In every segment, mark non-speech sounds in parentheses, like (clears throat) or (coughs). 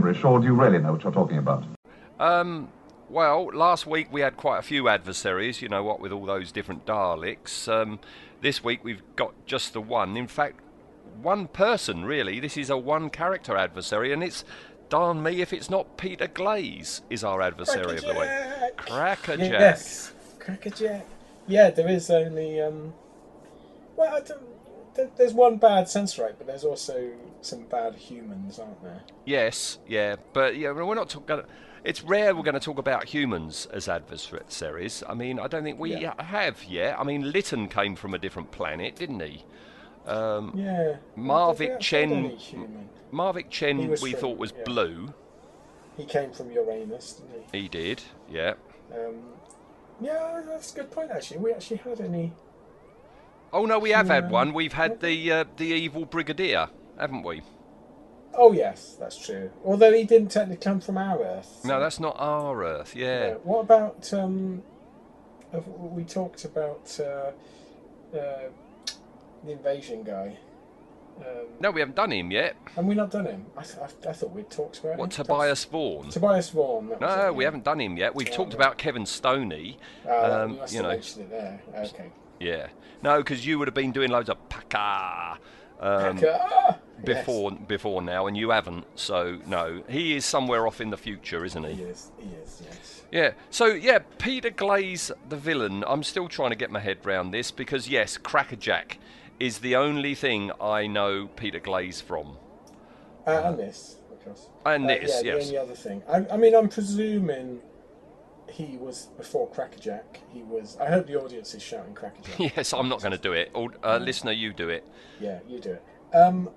Gibberish, or do you really know what you're talking about? Um, well, last week we had quite a few adversaries, you know what, with all those different Daleks. Um, this week we've got just the one. In fact, one person, really. This is a one character adversary, and it's, darn me, if it's not Peter Glaze is our adversary of the week. Crackerjack. Yes, Crackerjack. Yeah, there is only. Um, well, I don't, there, there's one bad sensorite, but there's also some bad humans, aren't there? Yes, yeah, but yeah, we're not talking. It's rare we're going to talk about humans as adversaries. I mean, I don't think we Yeah. have yet. I mean, Lytton came from a different planet, didn't he? Um, Yeah. Mavic Did we have Chen-? Mavic Chen, we from- thought was yeah. blue. He came from Uranus, didn't He did, yeah. Um, yeah, that's a good point. Actually, we actually had any. Oh no, we have had one. We've had the uh, the evil brigadier, haven't we? Oh yes, that's true. Although he didn't technically come from our Earth. No, that's not our Earth. Yeah. Yeah. What about um? We talked about uh, uh, the invasion guy. Um, No, we haven't done him yet. Have we not done him? I, th- I, I thought we'd talked about What him. Tobias Vaughn? Tobias Vaughn. No, it, we yeah. haven't done him yet. We've Yeah, talked no. about Kevin Stoney. Ah, um, you know. there. Okay. Yeah. No, because you would have been doing loads of paka um, before before now, and you haven't. So no, he is somewhere off in the future, isn't Yes, he? He is. Yes. Yeah. So yeah, Peter Glaze, the villain. I'm still trying to get my head round this because yes, Crackerjack is the only thing I know Peter Glaze from. Uh, and this, of course. And Uh, this, yeah, yes. The only other thing. I, I mean, I'm presuming he was before Crackerjack. He was. I hope the audience is shouting Crackerjack. (laughs) Yes, I'm not going to do it. Or, uh, listener, you do it. yeah, you do it. Um,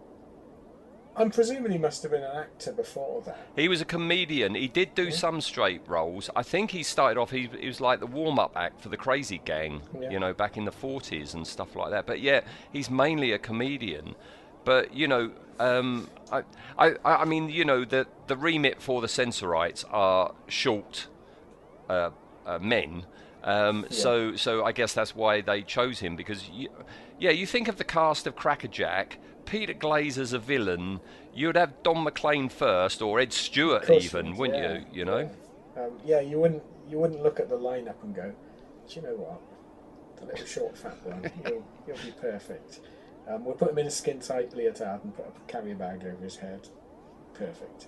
I'm presuming he must have been an actor before that. He was a comedian. He did do some straight roles. I think he started off. He, he was like the warm-up act for the Crazy Gang, Yeah. you know, back in the '40s and stuff like that. But yeah, he's mainly a comedian. But you know, um, I, I, I mean, you know, the the remit for the Sensorites are short uh, uh, men. Um, So, so I guess that's why they chose him because, you, yeah, you think of the cast of Crackerjack, Peter Glaze as a villain, you'd have Don McLean first or Ed Stewart even, wouldn't yeah, you? You know? Yeah. Um, yeah, you wouldn't. You wouldn't look at the lineup and go, "Do you know what? The little short fat one, (laughs) he'll, he'll be perfect." Um, we'll put him in a skin tight leotard and put a carrier bag over his head. Perfect.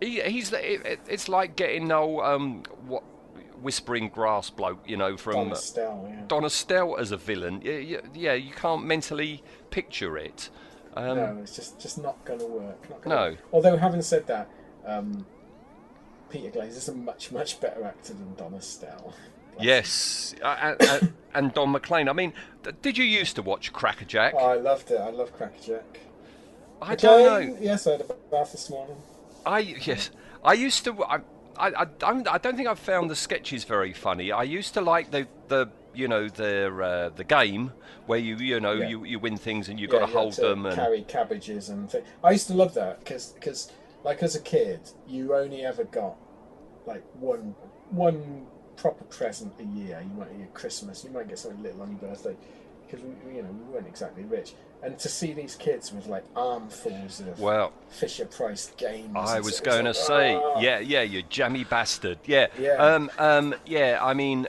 He, he's it- it's like getting no um what whispering grass bloke, you know, from Don Estelle, yeah. Don Estelle as a villain. Yeah, yeah, yeah, you can't mentally picture it. Um, no, it's just just not going to work. Not gonna No. Work. Although having said that, um, Peter Glaze is a much much better actor than Don Estelle. Yes, uh, and, and, Don McLean. I mean, did you used to watch Crackerjack? Oh, I loved it. I love Crackerjack. I don't know. Yes, I had a bath this morning. I yes, I used to. I, I, I don't. I don't think I've found the sketches very funny. I used to like the the you know the uh, the game where you you know Yeah. you, you win things and you Yeah, got to you hold them and carry cabbages and things. I used to love that because like as a kid you only ever got like one one proper present a year. You might get Christmas, you might get something little on your birthday because you know we weren't exactly rich. And to see these kids with like armfuls of well. Fisher Price games. I was going to say, like, ah. yeah, yeah, you jammy bastard, yeah, Yeah. um, um, yeah. I mean,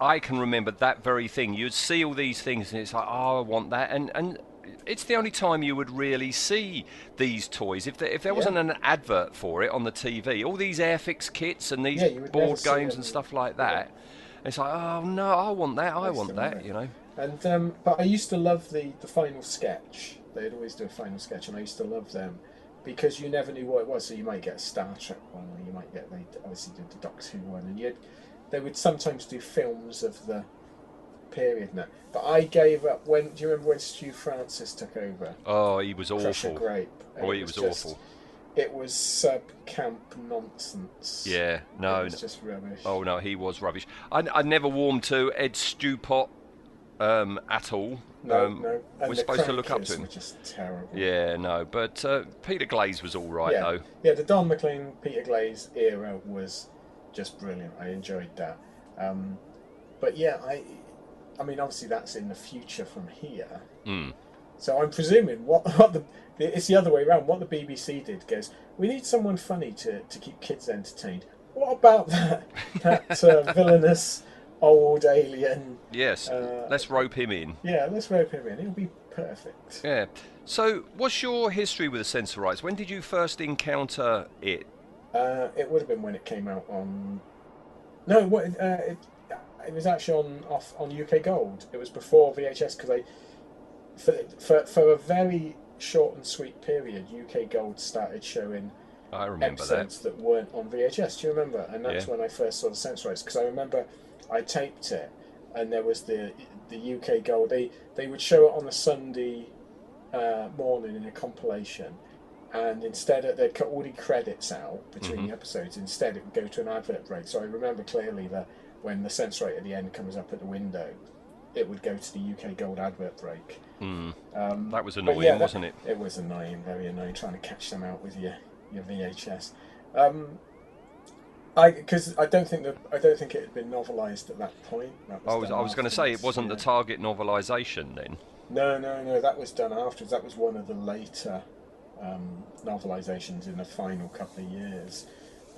I can remember that very thing. You'd see all these things, and it's like, oh, I want that, and and it's the only time you would really see these toys. If there, if there Yeah. wasn't an advert for it on the TV, all these Airfix kits and these Yeah, you would never board games and stuff like that. It's like, oh no, I want that, I want that, you know. And um, but I used to love the the final sketch. They'd always do a final sketch, and I used to love them because you never knew what it was. So you might get a Star Trek one, or you might get they obviously did the Doctor Who one, and you'd they would sometimes do films of the period now. But I gave up when. Do you remember when Stu Francis took over? Oh, he was Crusher awful. Grape. Oh, It he was just- awful. It was sub camp nonsense. Yeah, no, it was just rubbish. Oh no, he was rubbish. I, I never warmed to Ed Stewpot um, at all. no, um, no. We're supposed to look up to him. Just terrible. Yeah, no, but uh, Peter Glaze was all right yeah. though. Yeah, the Don McLean, Peter Glaze era was just brilliant. I enjoyed that. Um, but yeah, I, I mean, obviously that's in the future from here. Mm. So I'm presuming what, (laughs) what the it's the other way around. What the BBC did goes, we need someone funny to, to keep kids entertained. What about that that uh, (laughs) villainous old alien? Yes, Uh, let's rope him in. Yeah, let's rope him in. He'll be perfect. Yeah. So, what's your history with the Sensorites? When did you first encounter it? Uh, it would have been when it came out on. No, what, uh, it, it was actually on off on UK Gold. It was before VHS because I, for, for for a very short and sweet period, UK Gold started showing I remember that. episodes that. weren't on VHS. Do you remember? And that's Yeah. when I first saw the Sensorites because I remember I taped it, and there was the the UK Gold. They they would show it on a Sunday uh, morning in a compilation, and instead of, they'd cut all the credits out between Mhm. the episodes. Instead, it would go to an advert break. So I remember clearly that when the Sensorite at the end comes up at the window, it would go to the UK Gold advert break. Mm. Um, That was annoying, yeah, that- wasn't it? It was annoying, very annoying, trying to catch them out with your your VHS. Um, I because I don't think that I don't think it had been novelised at that point. That I was, I was going to say it wasn't the target novelisation then. No, no, no. That was done afterwards. That was one of the later um, novelizations in the final couple of years,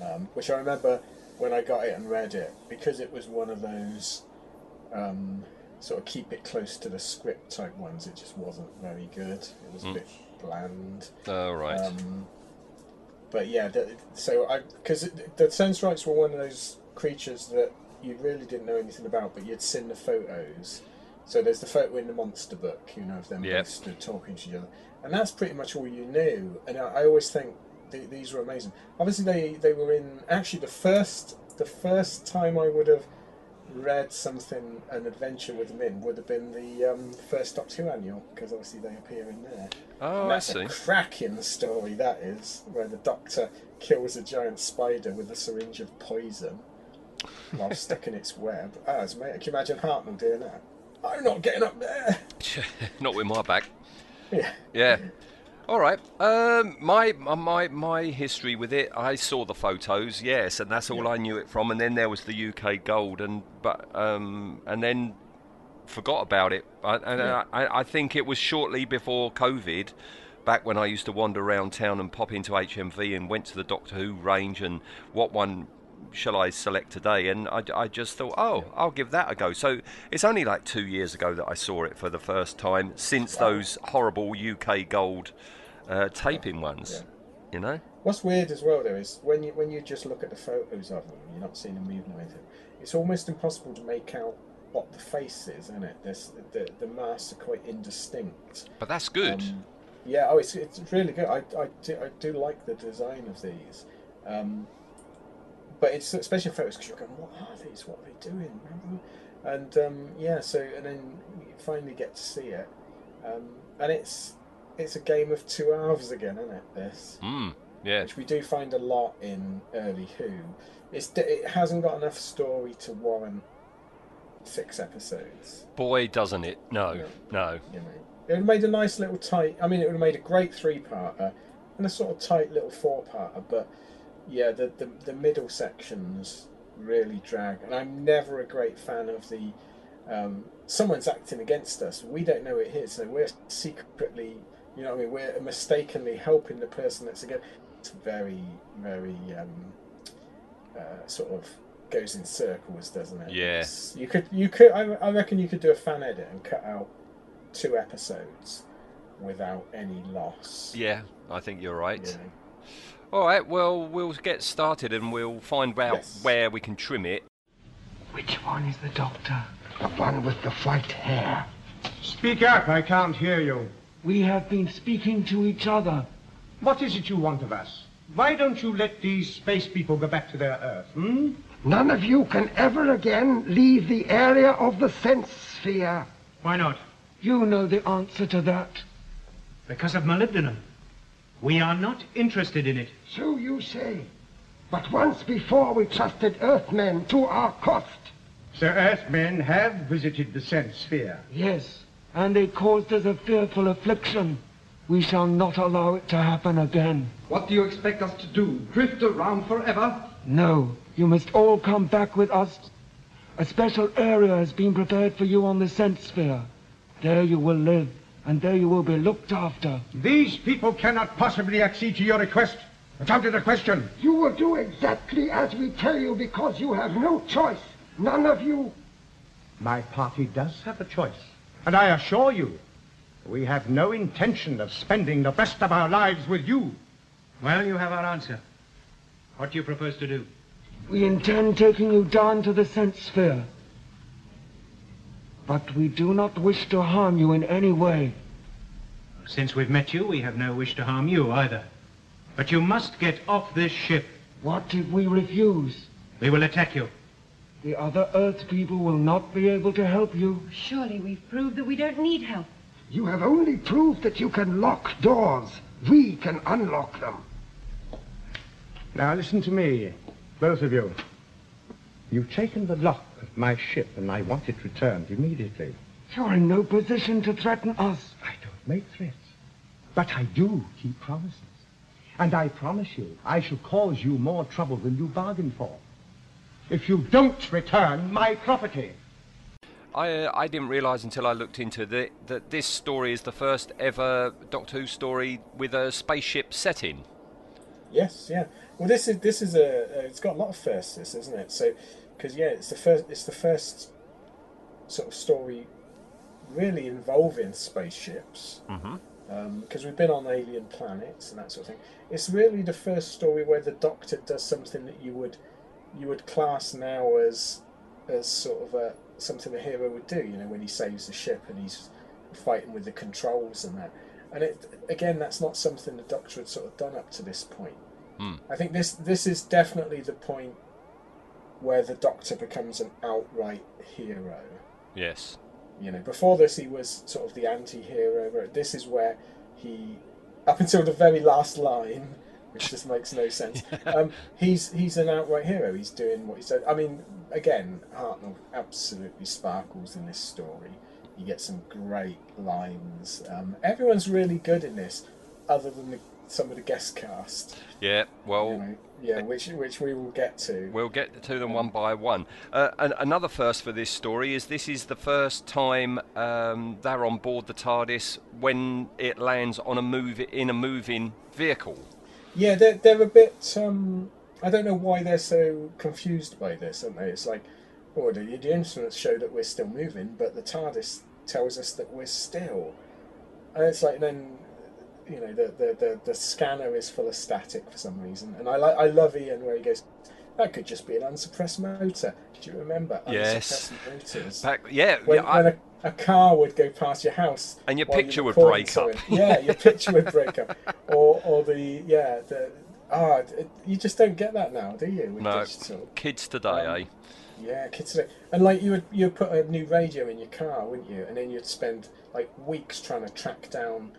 um, which I remember when I got it and read it because it was one of those um, sort of keep it close to the script type ones. It just wasn't very good. It was a Mm. bit bland. Oh, right. Um, but yeah, so I because the Sensorites were one of those creatures that you really didn't know anything about, but you'd seen the photos. So there's the photo in the monster book, you know, of them Yep. stood talking to each other, and that's pretty much all you knew. And I, I always think th- these were amazing. Obviously, they they were in actually the first the first time I would have read something an adventure with them in would have been the um, first Doctor Who annual because obviously they appear in there. oh, And I that's see. a cracking story that is, where the doctor kills a giant spider with a syringe of poison while (laughs) stuck in its web. Ah, it's mate, can you imagine Hartnell doing that? I'm not getting up there. (laughs) Not with my back. Yeah. Yeah. All right. Um, my my my history with it, I saw the photos, yes, and that's all I knew it from. And then there was the UK Gold, and but um, and then forgot about it. I, and Yeah. I, I think it was shortly before COVID, back when I used to wander around town and pop into HMV and went to the Doctor Who range and what one shall I select today? And I, I just thought, oh, I'll give that a go. So it's only like two years ago that I saw it for the first time since those horrible UK Gold uh, taping ones. You know? What's weird as well, though, is when you when you just look at the photos of them, you're not seeing them moving or anything. It's almost impossible to make out what the face is, isn't it? This, the the masks are quite indistinct. But that's good. Um, yeah, oh, it's, it's really good. I, I, do, I do like the design of these. Um, but it's especially photos because you're going, what are these? What are they doing? And um, yeah, so and then you finally get to see it, um, and it's it's a game of two halves again, isn't it? This, Mm, yeah. which we do find a lot in early Who. It's it hasn't got enough story to warrant six episodes. Boy, doesn't it? No, no. You know, it would have made a nice little tight. I mean, it would have made a great three-parter and a sort of tight little four-parter. But yeah, the the, the middle sections really drag. And I'm never a great fan of the. Um, someone's acting against us. We don't know it is, so we're secretly, you know, what I mean, we're mistakenly helping the person that's against. It's very, very um, uh, sort of goes in circles, doesn't it? Yeah. It's- you could, you could. I, I reckon you could do a fan edit and cut out two episodes without any loss. Yeah, I think you're right. you know. All right, well, we'll get started and we'll find out Yes. where we can trim it. Which one is the doctor? The one with the white hair. Speak up, I can't hear you. We have been speaking to each other. What is it you want of us? Why don't you let these space people go back to their Earth, hmm? None of you can ever again leave the area of the sense sphere. Why not? You know the answer to that. Because of molybdenum. We are not interested in it. So you say. But once before we trusted Earthmen to our cost. So Earthmen have visited the sense sphere. Yes, and they caused us a fearful affliction. We shall not allow it to happen again. What do you expect us to do? Drift around forever? No, you must all come back with us. A special area has been prepared for you on the sense sphere. There you will live, and there you will be looked after. These people cannot possibly accede to your request. It's out of the question. You will do exactly as we tell you because you have no choice. None of you. My party does have a choice. And I assure you, we have no intention of spending the rest of our lives with you. Well, you have our answer. What do you propose to do? We intend taking you down to the sense sphere. But we do not wish to harm you in any way. Since we've met you, we have no wish to harm you either. But you must get off this ship. What if we refuse? We will attack you. The other Earth people will not be able to help you. Surely we've proved that we don't need help. You have only proved that you can lock doors. We can unlock them. Now listen to me, both of you. You've taken the lock of my ship and I want it returned immediately. You're in no position to threaten us. I don't make threats, but I do keep promises. And I promise you, I shall cause you more trouble than you bargained for. If you don't return my property. I, uh, I didn't realise until I looked into the, that this story is the first ever Doctor Who story with a spaceship setting. Yes, yeah. Well, this is this is a uh, it's got a lot of firsts, this isn't it? So, because yeah, it's the first it's the first sort of story really involving spaceships. Mm-hmm. Because we've been on alien planets and that sort of thing. It's really the first story where the Doctor does something that you would you would class now as as sort of a something a hero would do. You know, when he saves the ship and he's fighting with the controls and that. And it again, that's not something the Doctor had sort of done up to this point. Hmm. I think this this is definitely the point where the Doctor becomes an outright hero. Yes. You know, before this he was sort of the anti-hero. but This is where he, up until the very last line, which just makes no sense. Um, he's he's an outright hero. He's doing what he said. I mean, again, Hartnell absolutely sparkles in this story. You get some great lines. Um, everyone's really good in this, other than the, some of the guest cast. Yeah. Well. You know, yeah, which which we will get to. We'll get to them one by one. Uh, and another first for this story is this is the first time um, they're on board the TARDIS when it lands on a move in a moving vehicle. Yeah, they're, they're a bit. Um, I don't know why they're so confused by this, aren't they? It's like, oh, the, the instruments show that we're still moving, but the TARDIS tells us that we're still. And it's like then, you know, the the, the, the scanner is full of static for some reason, and I like I love Ian where he goes, that could just be an unsuppressed motor. Do you remember Yes. unsuppressed motors? Back, yeah. when, yeah, I- when a, a car would go past your house And your picture would break up. yeah your picture would break up (laughs) or or the yeah the ah it- you just don't get that now do you with no, digital kids today, Um, eh? yeah kids today and like you would you'd put a new radio in your car wouldn't you and then you'd spend like weeks trying to track down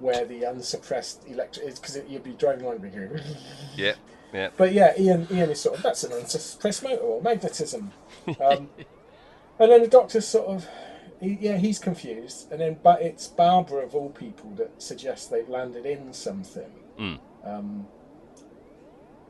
where the unsuppressed electric is because you'd be driving along and going (laughs) Yeah, yeah. but yeah, Ian, Ian is sort of that's an unsuppressed motor or magnetism, um, (laughs) and then the doctor's sort of, he, yeah, he's confused, and then but it's Barbara of all people that suggests they've landed in something, Mm. um,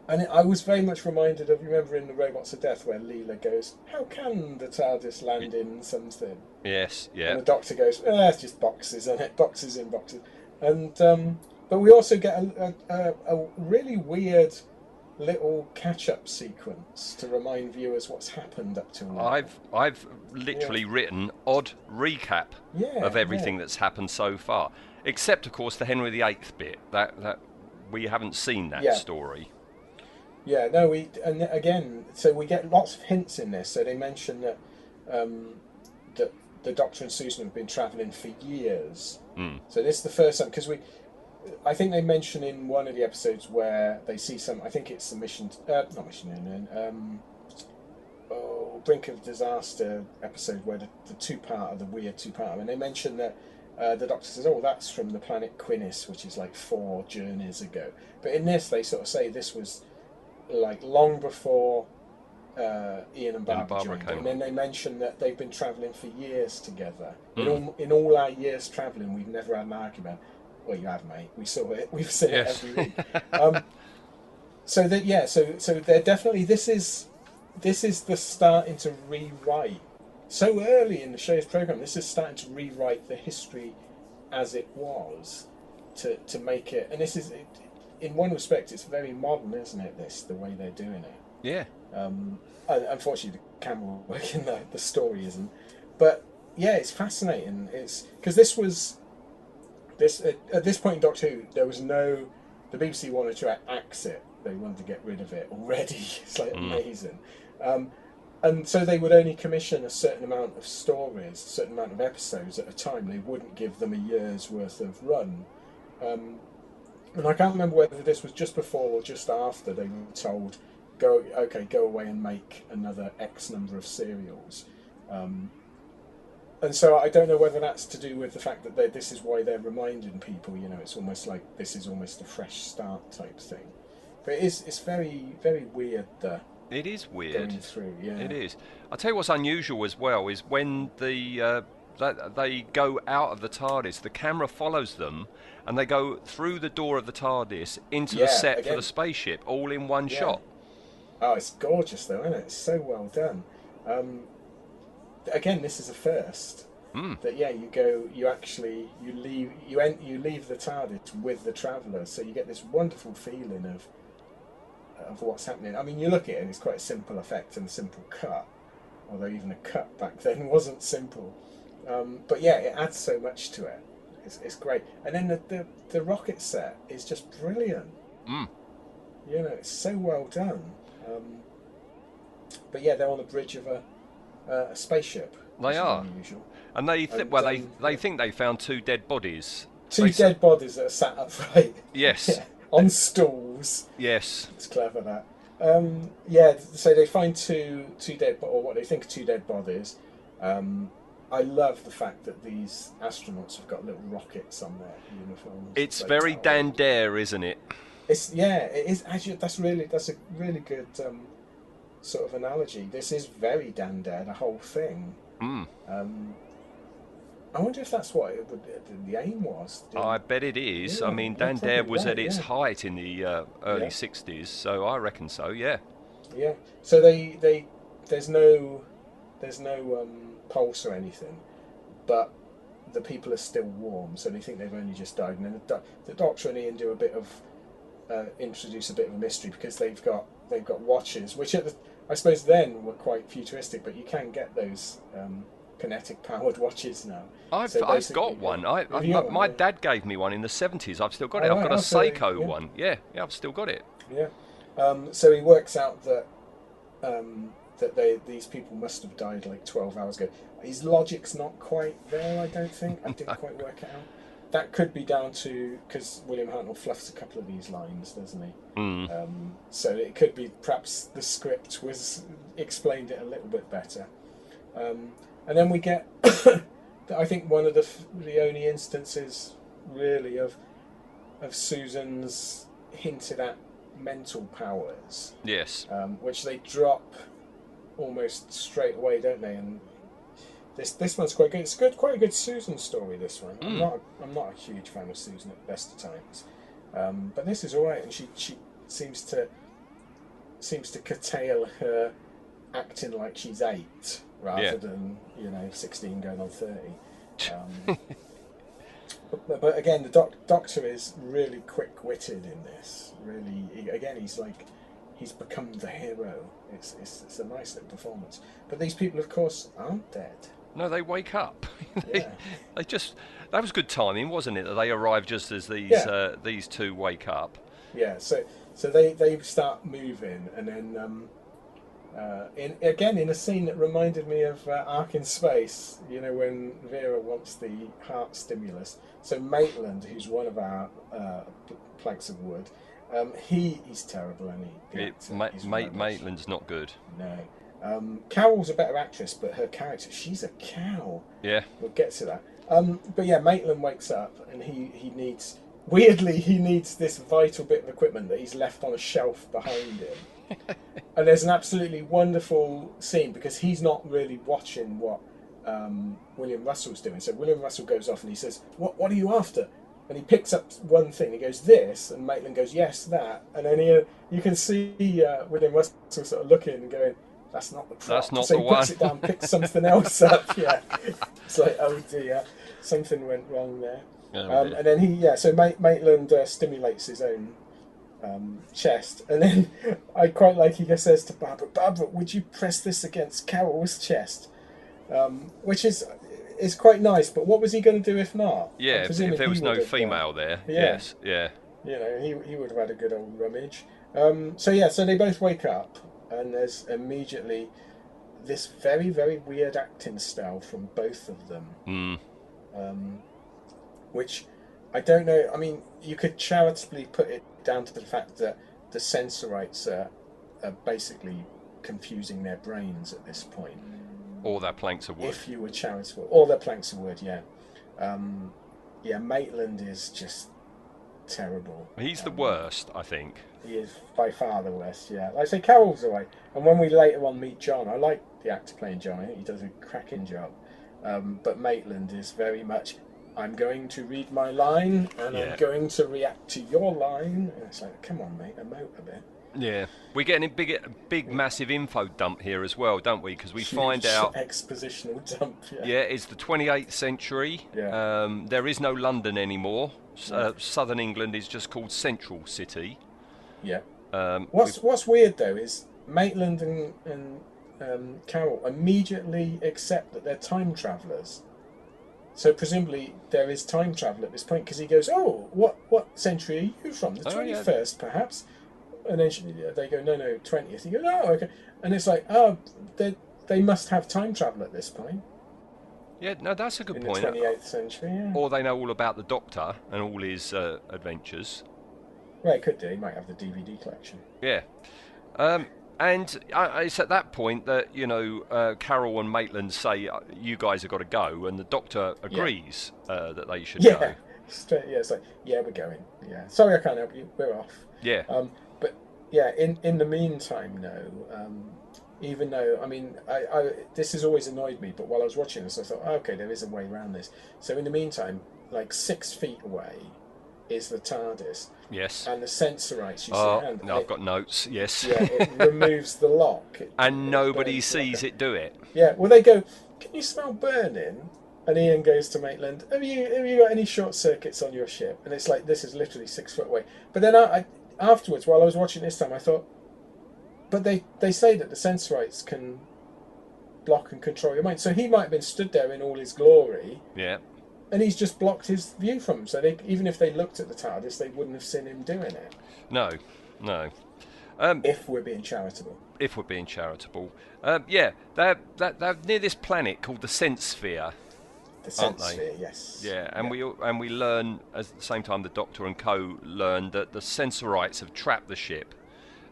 and it, I was very much reminded of you remember in the Robots of Death where Leela goes, "How can the TARDIS land in something?" Yes, yeah. And the doctor goes, eh, it's just boxes, isn't it? Boxes in boxes. And um, but we also get a, a, a really weird little catch-up sequence to remind viewers what's happened up till now. I've I've literally written odd recap Yeah, of everything yeah. that's happened so far, except of course the Henry VIII bit. That that we haven't seen that Yeah. story. Yeah, no, we and again, so we get lots of hints in this. So they mention that um, that the Doctor and Susan have been travelling for years. Mm. So this is the first time because we, I think they mention in one of the episodes where they see some. I think it's the mission, uh, not mission, in um, oh, brink of disaster episode where the, the two part of the weird two part, and they mention that uh, the Doctor says, "Oh, that's from the planet Quinnis, which is like four journeys ago." But in this, they sort of say this was like long before uh, Ian and Barbara, Barbara joined, came and then they mention that they've been travelling for years together. In Mm. all in all our years travelling, we've never had an argument. Well, you have, mate. We saw it. (laughs) We've seen Yes. it every week. um, (laughs) so that yeah, so so they're definitely this is this is the starting to rewrite so early in the show's program. This is starting to rewrite the history as it was to to make it, and this is in one respect it's very modern, isn't it? This the way they're doing it. Yeah. Um, unfortunately, the camera work in the the story isn't, but yeah, it's fascinating. It's because this was this at, at this point in Doctor Who, there was no the BBC wanted to axe it. They wanted to get rid of it already. (laughs) It's like Mm. amazing. Um, and so they would only commission a certain amount of stories, a certain amount of episodes at a time. They wouldn't give them a year's worth of run. Um, and I can't remember whether this was just before or just after they were told, "Go, okay, go away and make another X number of serials." Um, and so I don't know whether that's to do with the fact that this is why they're reminding people. You know, it's almost like this is almost a fresh start type thing. But it is, it's very, very weird. The It is weird. going through, yeah. It is. I'll tell you what's unusual as well is when the uh, they go out of the TARDIS, the camera follows them, and they go through the door of the TARDIS into the Yeah, set for the spaceship, all in one Yeah. shot. Oh, it's gorgeous though, isn't it? It's so well done. Um, again, this is a first. Mm. That yeah, you go, you actually you leave you en- you leave the TARDIS with the traveller, so you get this wonderful feeling of of what's happening. I mean, you look at it, and it's quite a simple effect and a simple cut, although even a cut back (laughs) then wasn't simple. Um, but yeah, it adds so much to it. It's, it's great, and then the, the the rocket set is just brilliant. Mm. You know, it's so well done. Um, but yeah, they're on the bridge of a, uh, a spaceship. They are. unusual. And they th- And, well, they um, they think they found two dead bodies. Two They s- dead bodies that are sat upright. (laughs) Yes. (laughs) Yeah, on stools. Yes. It's clever that. Um, yeah, so they find two two dead, or what they think are two dead bodies. Um, I love the fact that these astronauts have got little rockets on their uniforms. It's very Dan Dare, isn't it? It's yeah, it is actually that's really that's a really good um, sort of analogy. This is very Dan Dare, the whole thing. Mm. Um, I wonder if that's what it would, the aim was. Do- I bet it is. I mean, Dan Dare was at its yeah. height in the uh, early Yeah. '60s, so I reckon so. Yeah. Yeah. So they they there's no there's no um, pulse or anything, but the people are still warm, so they think they've only just died. And then the, the Doctor and Ian do a bit of uh, introduce a bit of a mystery because they've got they've got watches, which at the, I suppose then were quite futuristic, but you can get those um, kinetic powered (laughs) watches now. I've, So I've got one. I, I, my, one? my dad gave me one in the 70s. I've still got it. Oh, I've got right. a Seiko yeah. one. Yeah, yeah, I've still got it. Yeah. Um, so he works out that um, that they these people must have died like twelve hours ago. His logic's not quite there. I don't think. I didn't (laughs) quite work it out. That could be down to because William Hartnell fluffs a couple of these lines, doesn't he? Mm. Um, so it could be perhaps the script was explained it a little bit better. Um, and then we get, (coughs) I think, one of the the only instances really of of Susan's hinted at mental powers, Yes. um, which they drop almost straight away, don't they? And this this one's quite good. It's good, quite a good Susan story. This one. I'm Mm. not a, I'm not a huge fan of Susan at the best of times, um, but this is all right, and she she seems to seems to curtail her acting like she's eight rather Yeah. than you know sixteen going on thirty. (laughs) Um, but, but again, the doc, doctor is really quick-witted in this. Really, he, again, he's like he's become the hero. It's, it's it's a nice little performance. But these people, of course, aren't dead. No, they wake up. (laughs) they, Yeah. they just that was good timing, wasn't it? That they arrive just as these Yeah. uh, these two wake up. Yeah, so so they, they start moving, and then um, uh, in again in a scene that reminded me of uh, Ark in Space. You know when Vira wants the heart stimulus. So Maitland, who's one of our uh, planks of wood, um, he is terrible, and he. It, Ma- Ma- Maitland's not good. No, Um, Carol's a better actress, but her character, she's a cow. Yeah. We'll get to that. Um, but yeah, Maitland wakes up and he, he needs, weirdly, he needs this vital bit of equipment that he's left on a shelf behind him. (laughs) and there's an absolutely wonderful scene because he's not really watching what um, William Russell's doing. So William Russell goes off and he says, "What What are you after?" And he picks up one thing. He goes, "This," and Maitland goes, "Yes, that." And then he, you can see uh, William Russell sort of looking and going, "That's not the prop." That's not so the he puts one. it down, picks something else (laughs) up. Yeah, it's like, oh dear, something went wrong there. Oh, um, and then he, yeah, so Maitland uh, stimulates his own um, chest, and then (laughs) I quite like he says to Barbara, "Barbara, would you press this against Carol's chest?" Um, which is is quite nice. But what was he going to do if not? Yeah, if, if there was no female there. Yeah. Yes, yeah. you know, he, he would have had a good old rummage. Um, so yeah, so they both wake up, and there's immediately this very very weird acting style from both of them, Mm. um, which I don't know. I mean, you could charitably put it down to the fact that the Sensorites are, are basically confusing their brains at this point. All their planks of wood. If you were charitable, all their planks of wood, yeah, um, yeah. Maitland is just terrible. He's the worst, I think. He is by far the worst, yeah. Like I say, Carol's away. And when we later on meet John, I like the actor playing John. I think he does a cracking job. Um, but Maitland is very much, I'm going to read my line and Yeah. I'm going to react to your line. And it's like, come on, mate, emote a bit. Yeah, we're getting a big, big, massive info dump here as well, don't we? Because we find out, expositional dump. Yeah. yeah, it's the 28th century. Yeah. Um, there is no London anymore. Uh, Southern England is just called Central City. Yeah. Um, What's What's weird though is Maitland and, and um, Carol immediately accept that they're time travelers. So presumably there is time travel at this point because he goes, "Oh, what what century are you from? The Oh, twenty first, perhaps?" And then she, they go, "No, no, twentieth. He goes, "Oh, okay." And it's like, "Oh, they they must have time travel at this point yeah, no, that's a good in point. the twenty eighth century." Yeah. Or they know all about the Doctor and all his uh, adventures. Well, it could do. He might have the DVD collection. Yeah. Um, and it's at that point that, you know, uh, Carol and Maitland say, uh, you guys have got to go, and the doctor agrees uh, that they should Yeah. go. (laughs) Straight, yeah, it's like, yeah, we're going. Yeah. Sorry, I can't help you. We're off. Yeah. Um, but yeah, in in the meantime, no. Um, even though I mean, I, I this has always annoyed me, but while I was watching this, I thought, oh, okay, there is a way around this. So in the meantime, like six feet away, is the TARDIS, Yes. and the sensorites you see Oh, hand. no, I've got notes, yes. Yeah, it (laughs) removes the lock. It- and it nobody burns the lock. sees it do it. Yeah, well, they go, can you smell burning? And Ian goes to Maitland, have you have you got any short circuits on your ship? And it's like, this is literally six foot away. But then I, I, afterwards, while I was watching this time, I thought, but they, they say that the sensorites can block and control your mind. So he might have been stood there in all his glory, Yeah. And he's just blocked his view from them. So they, even if they looked at the TARDIS, they wouldn't have seen him doing it. No, no. Um, If we're being charitable. if we're being charitable. Um, yeah, they're, they're, they're near this planet called the Sense Sphere. The Aren't sense they? sphere, yes. Yeah, and we and we learn at the same time the Doctor and Co learn that the Sensorites have trapped the ship,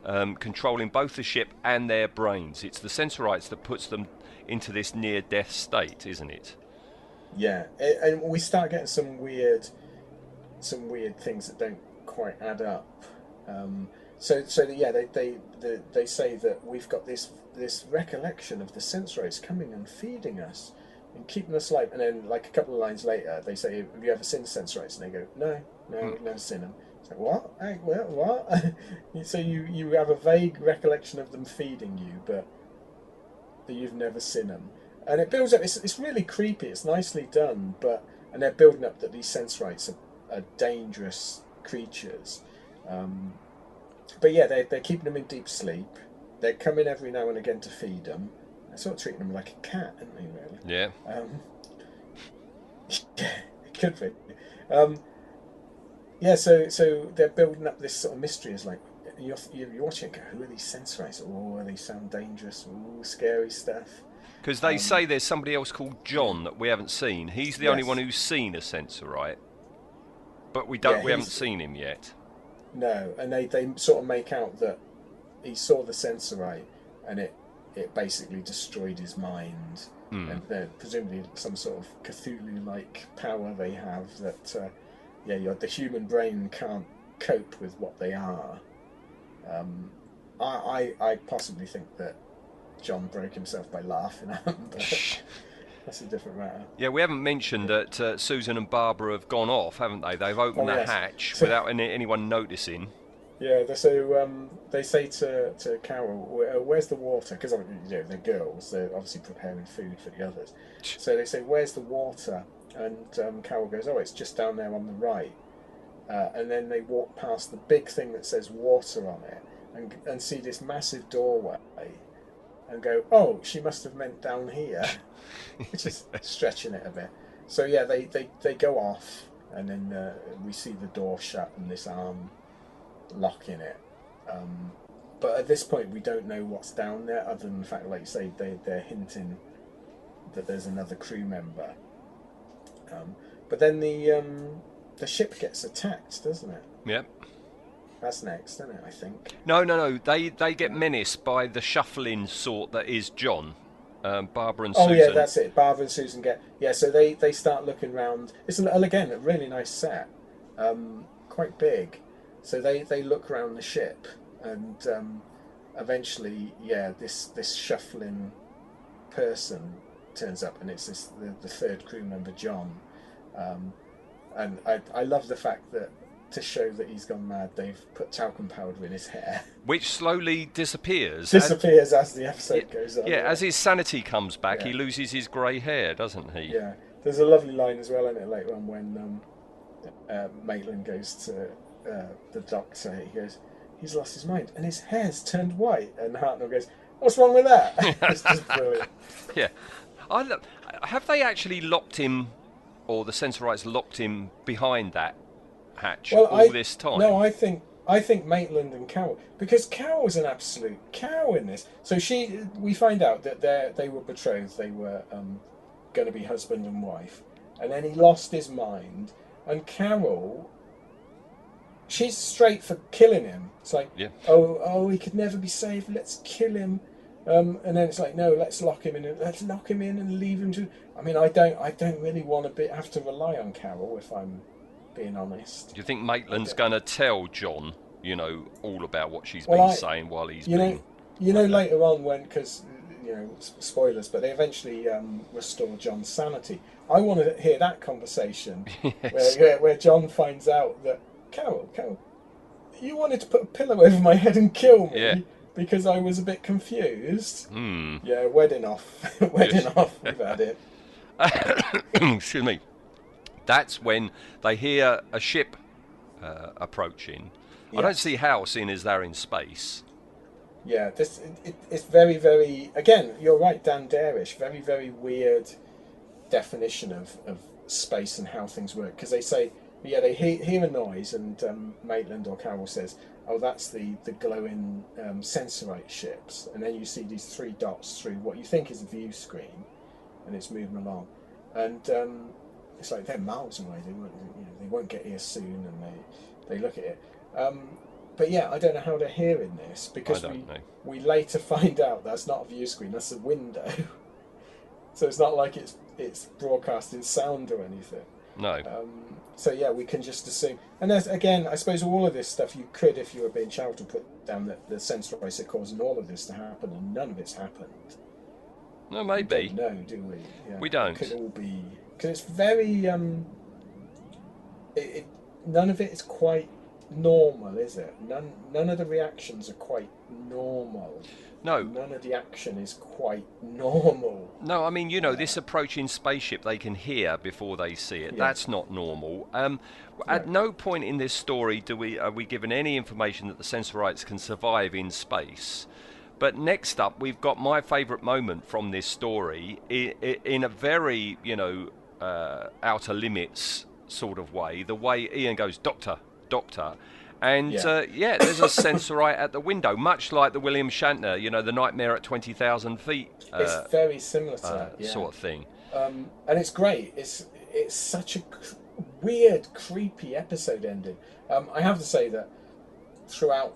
um, controlling both the ship and their brains. It's the Sensorites that puts them into this near-death state, isn't it? Yeah, and we start getting some weird, some weird things that don't quite add up. Um, so, so yeah, they they, they they say that we've got this this recollection of the sensorites coming and feeding us and keeping us alive. And then, like a couple of lines later, they say, "Have you ever seen the sensorites?" And they go, "No, no, we've never seen them." It's like, what? What? What? (laughs) so you you have a vague recollection of them feeding you, but that you've never seen them. And it builds up. It's, it's really creepy. It's nicely done, but and they're building up that these sensorites are, are dangerous creatures. Um, but yeah, they they're keeping them in deep sleep. They're coming every now and again to feed them. They're sort of treating them like a cat, aren't they? Really. Yeah. Um, it (laughs) could be. Um, yeah, so so they're building up this sort of mystery. It's like you're, you're watching it. Go, who are these sensorites? Oh, they sound dangerous. Oh, scary stuff. Because they Um, say there's somebody else called John that we haven't seen. He's the only one who's seen a Sensorite, but we don't. Yeah, we haven't seen him yet. No, and they, they sort of make out that he saw the sensorite and it it basically destroyed his mind, Hmm. and then presumably some sort of Cthulhu-like power they have that, uh, yeah, the human brain can't cope with what they are. Um, I, I, I possibly think that John broke himself by laughing at him, but (laughs) that's a different matter. Yeah, we haven't mentioned that uh, Susan and Barbara have gone off, haven't they? They've opened Oh, the yes. hatch So- without any, anyone noticing. Yeah, so um, they say to, to Carol, "Where's the water?" Because you know they're girls; they're obviously preparing food for the others. So they say, "Where's the water?" And um, Carol goes, "Oh, it's just down there on the right." Uh, and then they walk past the big thing that says "water" on it, and and see this massive doorway, and go, "Oh, she must have meant down here," (laughs) which is stretching it a bit. So yeah, they, they, they go off, and then uh, we see the door shut and this arm locking it. Um, but at this point, we don't know what's down there, other than the fact, like you say, they they're hinting that there's another crew member. Um, but then the um, the ship gets attacked, doesn't it? Yep. That's next, isn't it? I think. No, no, no. They they get menaced by the shuffling sort that is John, um, Barbara and Oh Susan. Oh yeah, that's it. Barbara and Susan get yeah. So they they start looking round. It's an, again a really nice set, um, quite big. So they they look around the ship, and um, eventually, yeah, this this shuffling person turns up, and it's this the, the third crew member, John. Um, and I I love the fact that to show that he's gone mad, they've put talcum powder in his hair. which slowly disappears. Disappears as the episode goes on. yeah, as his sanity comes back, he loses his grey hair, doesn't he? Yeah, there's a lovely line as well in it later on when um, uh, Maitland goes to uh, the doctor. He goes, "He's lost his mind and his hair's turned white." And Hartnell goes, "What's wrong with that?" (laughs) it's just brilliant. (laughs) Yeah. I lo- have they actually locked him, or the Sensorites locked him behind that hatch Well, all I, this time? No, I think I think Maitland and Carol because Carol was an absolute cow in this. So she, we find out that they they were betrothed. They were um, going to be husband and wife, and then he lost his mind. And Carol, she's straight for killing him. It's like, Yeah. oh, oh, he could never be saved. Let's kill him. Um, and then it's like, no, let's lock him in. And let's lock him in and leave him to. I mean, I don't, I don't really want to be, have to rely on Carol if I'm being honest. Do you think Maitland's going to tell John, you know, all about what she's Well, been I- saying while he's you been? know, you know later on when because you know spoilers, but they eventually um, restore John's sanity. I want to hear that conversation (laughs) where, where, where John finds out that Carol, Carol, you wanted to put a pillow over my head and kill me Yeah. because I was a bit confused. Hmm. Yeah, wedding off, (laughs) wedding off. We've had it. (coughs) Excuse me. That's when they hear a ship uh, approaching. I don't see how, seeing as they're in space. Yeah, this it, it, it's very, very. Again, you're right, Dan Darish. Very, very weird definition of, of space and how things work. Because they say, yeah, they hear, hear a noise, and um, Maitland or Carol says, "Oh, that's the the glowing um, sensorite ships." And then you see these three dots through what you think is a view screen, and it's moving along, and um, it's like they're miles away. They won't, you know, they won't get here soon, and they they look at it. Um, but yeah, I don't know how they're hearing this because we know. we later (laughs) find out that's not a view screen, that's a window. (laughs) so it's not like it's it's broadcasting sound or anything. No. Um, so yeah, we can just assume. And there's, again, I suppose all of this stuff you could, if you were being charitable, put down that the sensorites are causing all of this to happen, and none of it's happened. no, maybe. don't do we? Yeah. We don't. It could all be because it's very. Um, it, it, none of it is quite normal, is it? None. None of the reactions are quite normal. No. None of the action is quite normal. No, I mean, you know, this approaching spaceship they can hear before they see it. Yeah. That's not normal. Um, At no point in this story do we are we given any information that the Sensorites can survive in space. But next up, we've got my favourite moment from this story in, in a very, you know, uh, outer limits sort of way. The way Ian goes, Doctor, Doctor. And Yeah. uh, yeah, there's a sensorite at the window, much like the William Shatner, you know, the Nightmare at 20,000 feet uh, it's very similar to uh, that. Yeah. sort of thing. um, and it's great. It's it's such a cr- weird, creepy episode ending. Um, I have to say that throughout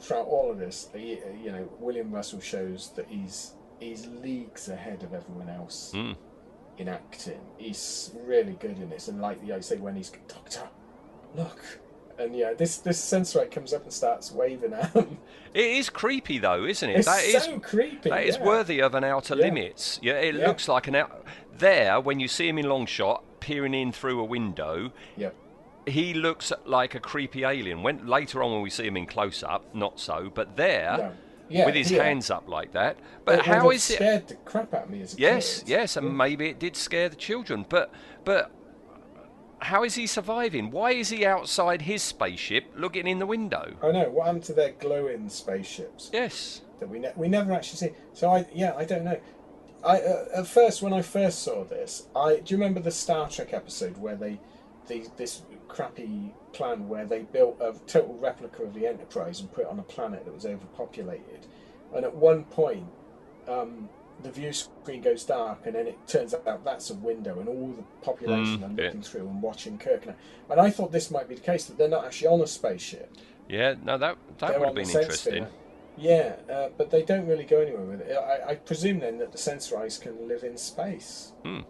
throughout all of this, uh, uh, you know, William Russell shows that he's he's leagues ahead of everyone else Mm. In acting. He's really good in this, and like I say, when he's Doctor, look, and yeah, this this sensorite comes up and starts waving at him. (laughs) It is creepy though, isn't it? It's That is so creepy. That is yeah. worthy of an outer Yeah. limits. Yeah, it Yeah. looks like an out. There, when you see him in long shot, peering in through a window, Yep. he looks like a creepy alien. When later on, when we see him in close up, not so. But there. Yeah, with his here. hands up like that. But would how is it? scared the crap out of me as a Yes, kid. yes, and maybe it did scare the children. But but how is he surviving? Why is he outside his spaceship looking in the window? I know. What happened to their glowing spaceships? Yes. that we ne- we never actually see. So I yeah I don't know. I uh, at first when I first saw this, I do you remember the Star Trek episode where they, the this crappy plan where they built a total replica of the Enterprise and put it on a planet that was overpopulated, and at one point. Um, the view screen goes dark, and then it turns out that's a window, and all the population Mm, are yeah. looking through and watching Kirk. And, and I thought this might be the case that they're not actually on a spaceship. Yeah, no, that that would have been interesting. sphere. Yeah, uh, but they don't really go anywhere with it. I, I presume then that the sensorites can live in space. Hmm.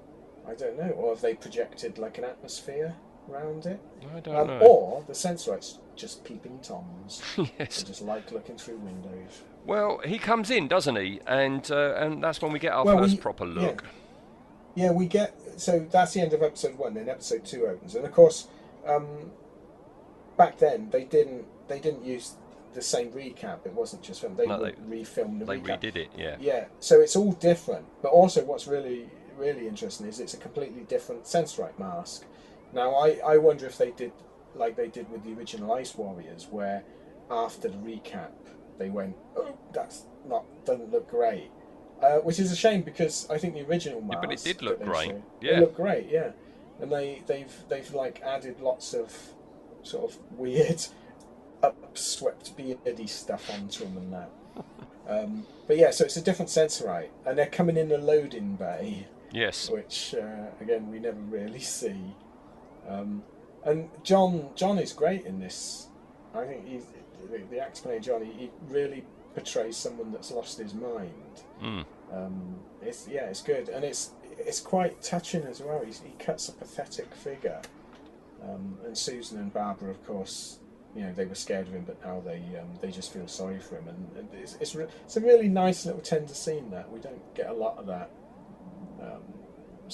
I don't know. Or have they projected like an atmosphere around it? I don't Um, know. or the sensorites just peeping toms. (laughs) yes. They just like looking through windows. Well, he comes in, doesn't he? And uh, and that's when we get our Well, first we- proper look. Yeah, we get. So that's the end of episode one. Then episode two opens, and of course, um, back then they didn't they didn't use the same recap. It wasn't just film. They No, would refilm the They recap. They redid it, yeah. Yeah, so it's all different. But also, what's really really interesting is it's a completely different Sensorite mask. Now, I, I wonder if they did like they did with the original Ice Warriors, where after the recap they went, oh, that's not doesn't look great. Uh, which is a shame because I think the original mask. Yeah, but it did look great. showed- Yeah. it looked great. Yeah, and they they've they've like added lots of sort of weird (laughs) upswept beardy stuff onto them and that. (laughs) Um, but yeah, so it's a different sensorite, and they're coming in the loading bay, Yes. which uh, again we never really (laughs) see. Um, and John John is great in this. I think he's, the, the actor playing John, he, he really portrays someone that's lost his mind. Mm. Um, it's yeah, it's good, and it's it's quite touching as well. He's, he cuts a pathetic figure, um, and Susan and Barbara, of course, you know they were scared of him, but now they um, they just feel sorry for him, and, and it's it's, re- it's a really nice little tender scene that we don't get a lot of that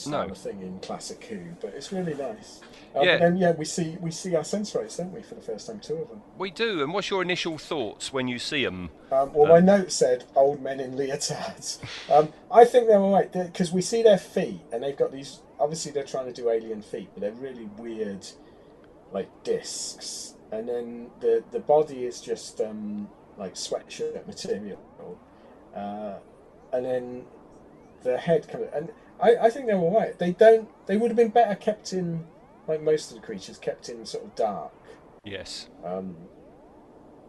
um, No. of thing in classic Who, but it's really nice. Um, Yeah. And yeah, we see we see our Sensorites, don't we, for the first time, two of them. We do. And what's your initial thoughts when you see them? Um, well, my note said old men in leotards. Um, I think they're all right because we see their feet, and they've got these. Obviously, they're trying to do alien feet, but they're really weird, like discs. And then the the body is just um, like sweatshirt material, uh, and then the head kind of. And I, I think they're all right. They don't. They would have been better kept in, like most of the creatures, kept in sort of dark. Yes. Um,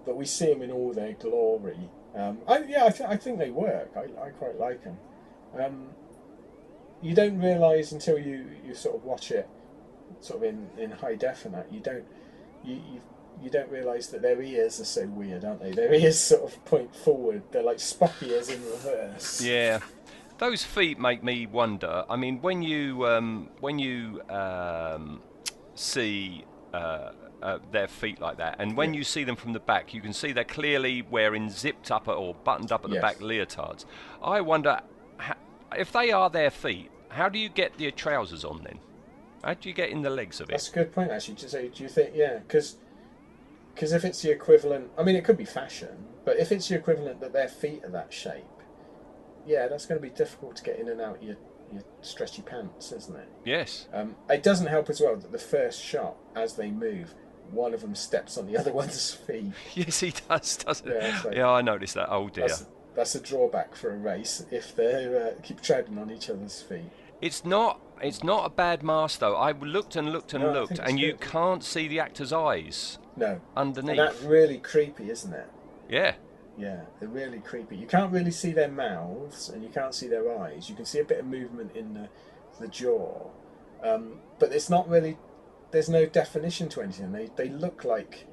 but we see them in all their glory. Um, I, yeah, I, th- I think they work. I, I quite like them. Um, you don't realise until you, you sort of watch it, sort of in, in high def and that. You don't you, you you don't realise that their ears are so weird, aren't they? Their (laughs) ears sort of point forward. They're like Spock ears in reverse. Yeah. Those feet make me wonder. I mean, when you um, when you um, see uh, uh, their feet like that, and when you see them from the back, you can see they're clearly wearing zipped up or buttoned up at the Yes. back leotards. I wonder ho- if they are their feet. How do you get the trousers on then? How do you get in the legs of it? That's a good point, actually. To say, do you think, yeah, because because if it's the equivalent, I mean, it could be fashion, but if it's the equivalent that their feet are that shape, yeah, that's going to be difficult to get in and out your your stretchy pants, isn't it? Yes. Um, it doesn't help as well that the first shot, as they move, one of them steps on the (laughs) other one's feet. Yes, he does, doesn't Yeah, like- yeah, I noticed that. Oh dear. That's, that's a drawback for a race if they uh, keep treading on each other's feet. It's not. It's not a bad mask though. I looked and looked and No, looked, and you good. can't see the actor's eyes No, underneath. and that's really creepy, isn't it? Yeah. Yeah, they're really creepy. You can't really see their mouths and you can't see their eyes. You can see a bit of movement in the, the jaw, um, but it's not really. There's no definition to anything. They they look like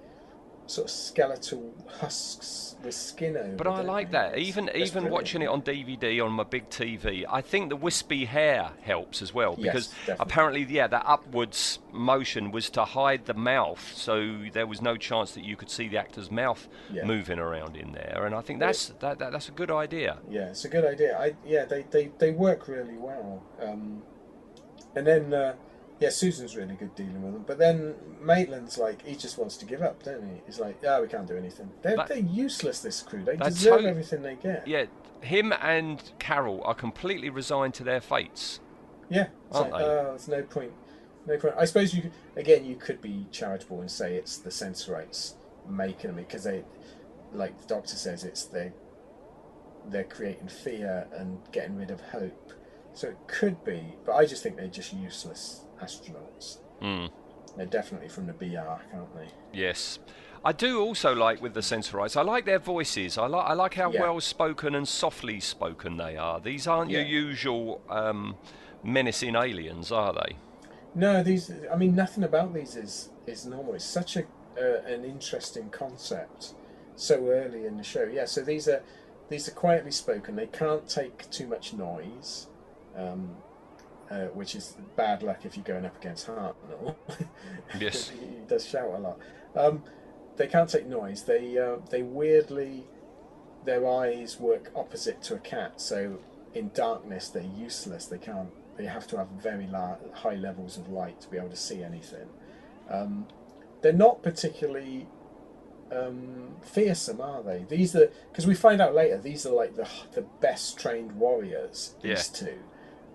sort of skeletal husks with skin over. But I like that. It's- Even even brilliant. watching it on DVD on my big TV, I think the wispy hair helps as well because definitely. apparently, yeah, that upwards motion was to hide the mouth, so there was no chance that you could see the actor's mouth Yeah. moving around in there. And I think that's that, that that's a good idea. Yeah, it's a good idea. I yeah, they they, they work really well. Um, and then uh, yeah, Susan's really good dealing with them. But then Maitland's like he just wants to give up, don't he? He's like, yeah, we can't do anything. They're That- they're useless. This crew. They deserve tot- everything they get. Yeah, him and Carol are completely resigned to their fates. Yeah, it's Aren't like, they? Ah, oh, there's no point. No point. I suppose you could, again you could be charitable and say it's the Sensorites making them because they, like the doctor says, it's they. They're creating fear and getting rid of hope. So it could be, but I just think they're just useless astronauts. Mm. They're definitely from the BR, aren't they? Yes. I do also like with the Sensorites. I like their voices. I like I like how Yeah. well spoken and softly spoken they are. These aren't your usual um, menacing aliens, are they? No, these. I mean, nothing about these is is normal. It's such a uh, an interesting concept so early in the show. Yeah, so these are these are quietly spoken. They can't take too much noise, um, uh, which is bad luck if you're going up against Hartnell. (laughs) Yes. he does shout a lot. Um, they can't take noise. They uh, they weirdly their eyes work opposite to a cat. So in darkness they're useless. They can't. They have to have very high levels of light to be able to see anything. Um, they're not particularly um, fearsome, are they? These are because we find out later these are like the the best trained warriors. These two,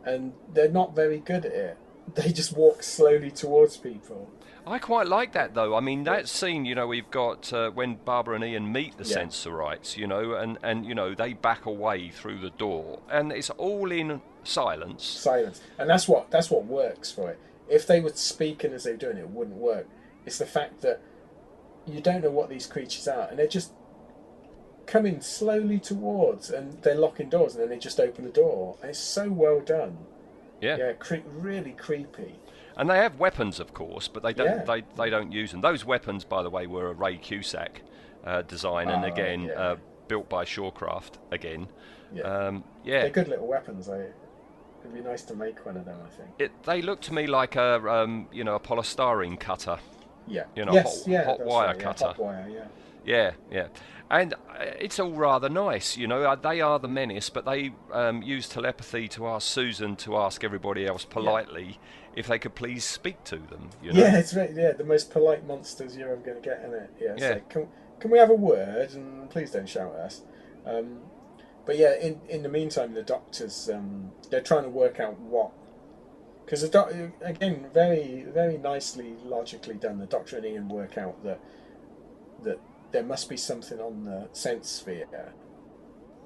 and they're not very good at it. (laughs) They just walk slowly towards people. I quite like that though. I mean, that scene, you know, we've got uh, when Barbara and Ian meet the Yeah. Sensorites, you know, and, and you know they back away through the door, and it's all in silence. silence, and that's what that's what works for it. If they were speaking as they were doing it, it wouldn't work. It's the fact that you don't know what these creatures are, and they're just coming slowly towards, and they're locking doors, and then they just open the door. It's so well done. Yeah. Yeah, cre- really creepy. And they have weapons, of course, but they don't Yeah. they, they don't use them. Those weapons, by the way, were a Ray Cusick uh, design, and Ah, again yeah. uh, built by Shawcraft. Again, Yeah, um, yeah. they're good little weapons. They. It'd be nice to make one of them. I think. It, they look to me like a um, you know a polystyrene cutter. Yeah. You know, yes, hot, yeah, hot wire right, yeah, cutter. Hot wire, yeah. Yeah, yeah. And uh, it's all rather nice, you know. Uh, they are the menace, but they um, use telepathy to ask Susan to ask everybody else politely if they could please speak to them. You know? Yeah, it's. Yeah, the most polite monsters you're ever going to get in it. Yeah, Yeah. like, can, can we have a word and please don't shout at us. Um, but yeah, in in the meantime, the doctors um, they're trying to work out what because the doc again very very nicely logically done. The doctor and Ian work out that that there must be something on the sense sphere that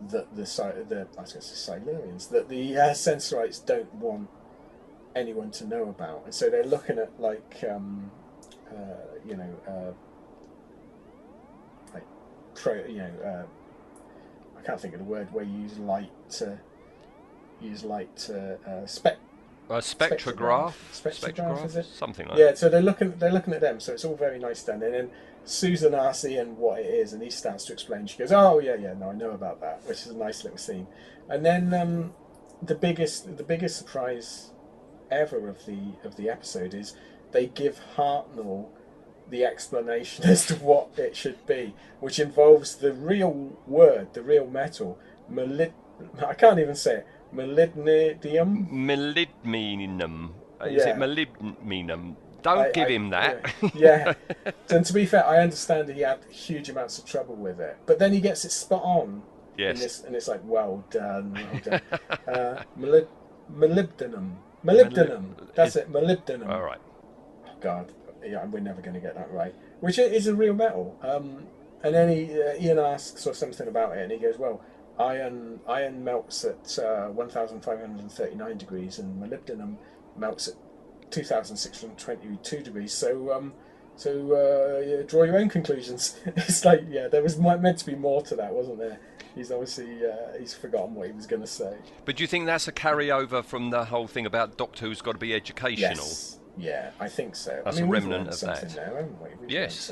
the the I was going to say Silurians that the uh, Sensorites don't want anyone to know about, and so they're looking at like um, uh, you know uh, like pro you know uh, I can't think of the word where you use light to use light to uh, spec A spectrograph, Spectrograph, is it? something like yeah, so they're looking they're looking at them, so it's all very nice done. And then Susan asks Ian what it is, and he starts to explain. She goes, "Oh yeah, yeah, no, I know about that," which is a nice little scene. And then um, the biggest the biggest surprise ever of the of the episode is they give Hartnell the explanation (laughs) as to what it should be, which involves the real word, the real metal, malid. I can't even say it. Molybdenum. Molybdenum. Is Yeah. it molybdenum? Don't I- give I- him that. Yeah. (laughs) yeah. and to be fair, I understand that he had huge amounts of trouble with it, but then he gets it spot on. Yes. In this, and it's like, well done, well done. uh, (laughs) molib- molybdenum. Molybdenum. That's it. Molybdenum. All right. Oh, God, yeah, we're never going to get that right. Which is a real metal. Um, and then he, uh, Ian asks or something about it, and he goes, "Well, iron iron melts at uh, 1,539 degrees, and molybdenum melts at 2,622 degrees. So, um, so uh, yeah, draw your own conclusions." (laughs) it's like, yeah, there was meant to be more to that, wasn't there? He's obviously uh, he's forgotten what he was going to say. But do you think that's a carryover from the whole thing about Doctor Who's got to be educational? Yes. Yeah, I think so. That's I mean, a remnant of that. Now, haven't we? We've Yes.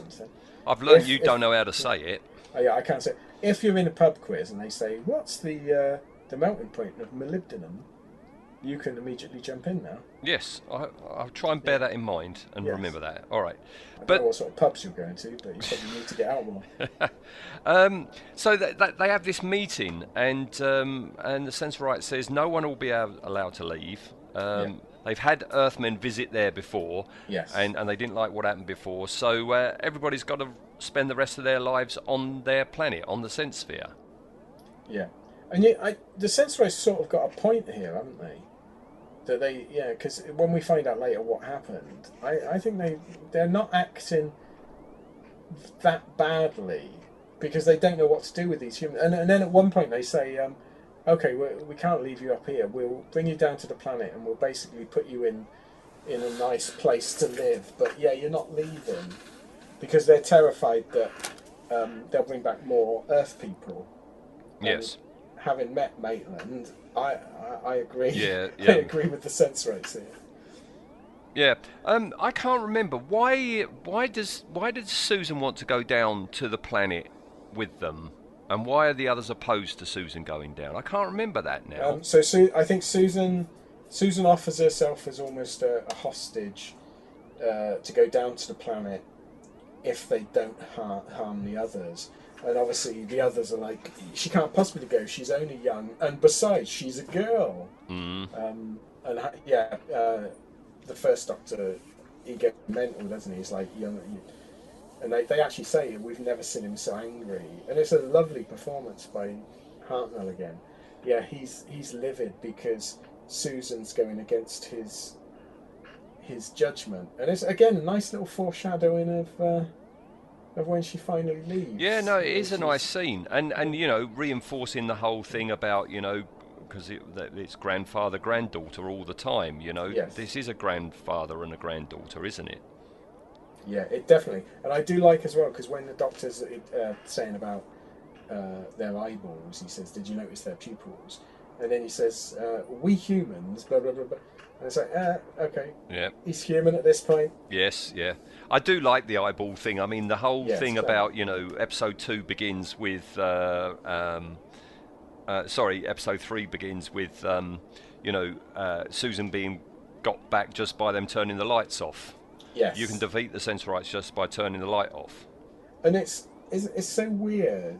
I've learned If- you if- don't know how to say it. Oh, yeah, I can't say. If you're in a pub quiz and they say, "What's the uh, the melting point of molybdenum?" You can immediately jump in now. Yes, I, I'll try and bear that in mind and Yes. remember that. All right. I don't But know what sort of pubs you're going to, but you probably need to get out more. (laughs) Um, so that, that they have this meeting, and um, and the Sensorite says no one will be al- allowed to leave. Um, They've had Earthmen visit there before, Yes. and, and they didn't like what happened before. So uh, everybody's got to spend the rest of their lives on their planet, on the Sense Sphere. Yeah, and yet I, the Sensorites sort of got a point here, haven't they? That they, yeah, because when we find out later what happened, I, I think they they're not acting that badly because they don't know what to do with these humans. And, and then at one point they say, um, "Okay, we, we can't leave you up here. We'll bring you down to the planet, and we'll basically put you in in a nice place to live. But yeah, you're not leaving because they're terrified that um, they'll bring back more Earth people." And Yes. Having met Maitland, I, I, I agree. Yeah, (laughs) I yeah. agree with the Sensorites here. Yeah, um, I can't remember why. Why does why did Susan want to go down to the planet with them, and why are the others opposed to Susan going down? I can't remember that now. Um, so Su- I think Susan Susan offers herself as almost a, a hostage uh, to go down to the planet if they don't har- harm the others. And obviously the others are like, she can't possibly go. She's only young, and besides, she's a girl. Mm. Um, and ha- yeah, uh, the first Doctor, he gets mental, doesn't he? He's like young, and they, they actually say we've never seen him so angry, and it's a lovely performance by Hartnell again. Yeah, he's he's livid because Susan's going against his his judgment, and it's again a nice little foreshadowing of uh, of when she finally leaves. Yeah, no, it is a nice scene, and and you know, reinforcing the whole thing about you know, because it, it's grandfather granddaughter all the time. You know, Yes. this is a grandfather and a granddaughter, isn't it? Yeah, it definitely, and I do like as well because when the doctor's uh, saying about uh, their eyeballs, he says, "Did you notice their pupils?" And then he says, uh, "We humans, blah blah blah blah." And it's like, uh, okay, Yeah. he's human at this point. Yes, yeah. I do like the eyeball thing. I mean, the whole Yes, thing about, you know, episode two begins with, uh, um, uh, sorry, episode three begins with, um, you know, uh, Susan being got back just by them turning the lights off. Yes. You can defeat the Sensorites just by turning the light off. And it's, it's it's so weird